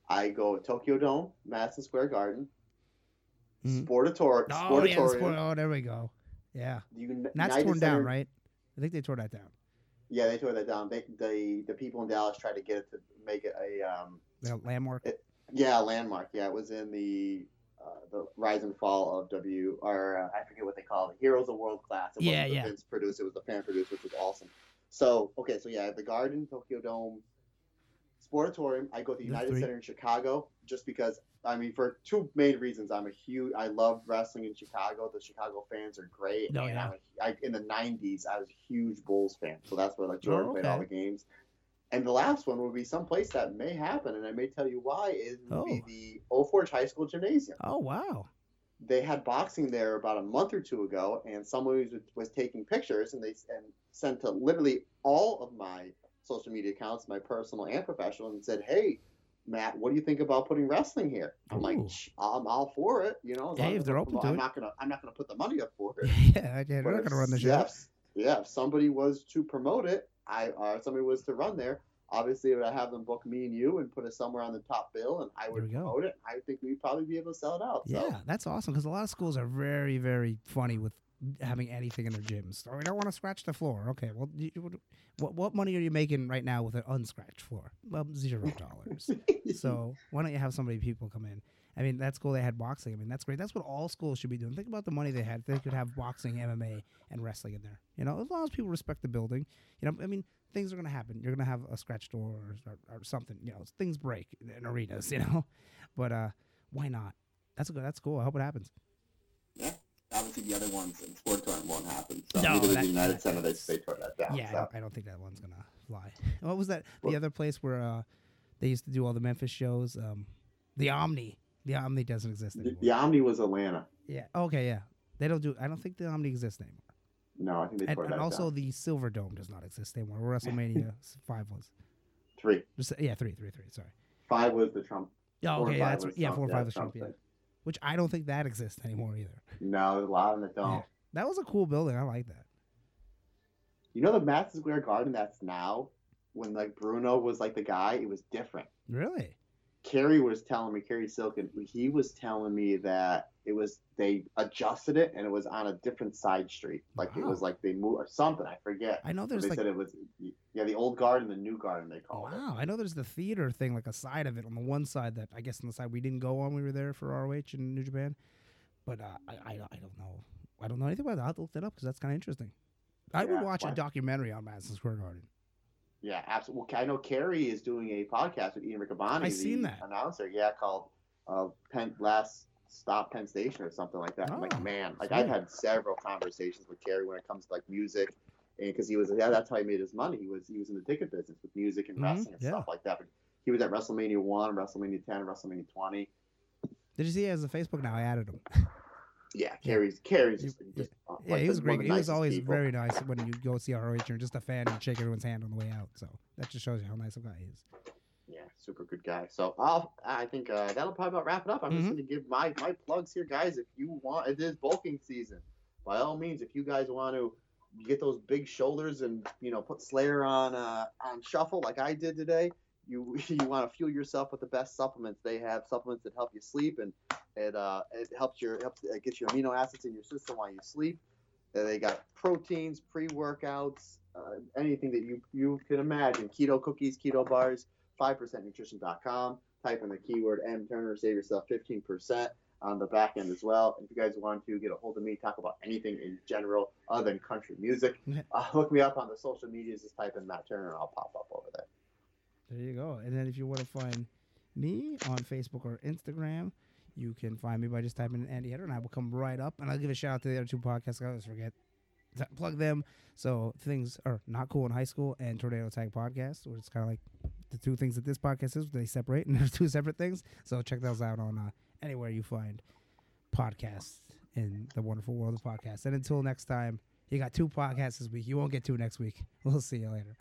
i go Tokyo Dome Madison Square Garden Mhm. Sportator- Oh yeah, the sport. Oh, there we go. Yeah, that's torn down, Center- right? I think they tore that down. Yeah, they tore that down. They, they the people in Dallas tried to get it to make it a um, The landmark. yeah a landmark. Yeah, it was in the the rise and fall of W or uh, I forget what they call it. Heroes of World Class. It Yeah, yeah. Vince produced. It was the fan produced, which was awesome. So okay, so yeah, the Garden, Tokyo Dome, Sportatorium. I go to the United three. Center in Chicago just because. I mean, for two main reasons. I'm a huge. I love wrestling in Chicago. The Chicago fans are great. Oh, and yeah. I'm a, I, in the '90s, I was a huge Bulls fan, so that's where like Jordan Oh, played all the games. And the last one would be someplace that may happen, and I may tell you why. Is be oh. the Old Forge High School Gymnasium. Oh wow. They had boxing there about a month or two ago, and someone was, was taking pictures, and they and sent to literally all of my social media accounts, my personal and professional, and said, "Hey, Matt, what do you think about putting wrestling here?" I'm like, Ooh. "Sh- "I'm all for it," you know. Hey, if they're open to I'm it. not gonna I'm not gonna put the money up for it. *laughs* yeah, yeah, we're not gonna run the show. Yeah, if somebody was to promote it, I uh, somebody was to run there. Obviously, would I have them book me and you and put us somewhere on the top bill, and I would promote it. I think we'd probably be able to sell it out. So. Yeah, that's awesome because a lot of schools are very, very funny with having anything in their gyms. Or we don't want to scratch the floor. Okay, well, you- what what money are you making right now with an unscratched floor? Well, zero dollars. *laughs* so why don't you have somebody people come in? I mean, that's cool. They had boxing. I mean, that's great. That's what all schools should be doing. Think about the money they had. They could have boxing, MMA, and wrestling in there. You know, as long as people respect the building. You know, I mean, things are going to happen. You're going to have a scratch door or, or, or something. You know, things break in arenas. *laughs* You know, but uh, why not? That's good. That's cool. I hope it happens. Yeah. Obviously, the other ones in Sportatorium won't happen. So No, neither that- the United that- Center, they, they tore that down. Yeah, I so. don't, I don't think that one's gonna fly. What was that? The Well- other place where uh, they used to do all the Memphis shows. Um, the Omni. The Omni doesn't exist The, anymore. the Omni was Atlanta. Yeah. Okay. Yeah. They don't do. I don't think the Omni exists anymore. No, I think they And, tore and that also down. the Silver Dome does not exist anymore. Where *laughs* WrestleMania five was. Three. Just, yeah, three, three, three. Sorry. Five was the Trump. Yeah. four Okay. Yeah, that's was yeah. Trump, Four or five was Trump Trump. Yeah. Which I don't think that exists anymore either. No, there's a lot of it don't. Yeah. That was a cool building. I like that. You know the Madison Square Garden that's now, when like Bruno was like the guy, it was different. Really. Cary was telling me, Cary Silkin, he was telling me that it was they adjusted it and it was on a different side street. Like it was like they moved or something. I forget. I know But there's they like said it was yeah the old garden, the new garden they called it. Wow, I know there's the theater thing, like a side of it on the one side that I guess on the side we didn't go on. We were there for ROH in New Japan, but uh, I, I I don't know. I don't know anything about that. I'll have to look that up because that's kind of interesting. I would Yeah, watch a documentary on Madison Square Garden. Yeah, absolutely. Well, I know Cary is doing a podcast with Ian Riccaboni, I seen that. announcer. Yeah, called uh, Penn Last Stop Penn Station or something like that. I'm Oh, like, man, like sweet. I've had several conversations with Cary when it comes to like music, and because he was yeah, that's how he made his money. He was he was in the ticket business with music and Mhm, wrestling and yeah. stuff like that. But he was at WrestleMania one, WrestleMania ten, WrestleMania twenty. Did you see he has a Facebook now? I added him. *laughs* Yeah, Cary's Cary's He- just, just Yeah, like he was great. He was always people. very nice when you go see ROH. You're just a fan and you shake everyone's hand on the way out. So that just shows you how nice a guy he is. Yeah, super good guy. So I'll, I think uh, that'll probably about wrap it up. I'm just Mhm. going to give my, my plugs here, guys. If you want, it is bulking season. By all means, if you guys want to get those big shoulders and you know put Slayer on uh, on shuffle like I did today, you *laughs* you want to fuel yourself with the best supplements. They have supplements that help you sleep and it uh, it helps your helps it gets your amino acids in your system while you sleep. Uh, They got proteins, pre workouts, uh, anything that you you can imagine. Keto cookies, keto bars. 5percentnutrition.com. Type in the keyword M Turner, save yourself 15% on the back end as well. And if you guys want to get a hold of me, talk about anything in general other than country music, *laughs* uh, look me up on the social medias. Just type in Matt Turner and I'll pop up over there. There you go. And then if you want to find me on Facebook or Instagram, you can find me by just typing in Andy Header, and I will come right up. And I'll give a shout out to the other two podcasts. I always forget to plug them. So things are not cool in high school and Tornado Tag Podcast, where it's kind of like the two things that this podcast is. They separate, *laughs* and they're two separate things. So check those out on uh, anywhere you find podcasts in the wonderful world of podcasts. And until next time, you got two podcasts this week. You won't get two next week. *laughs* We'll see you later.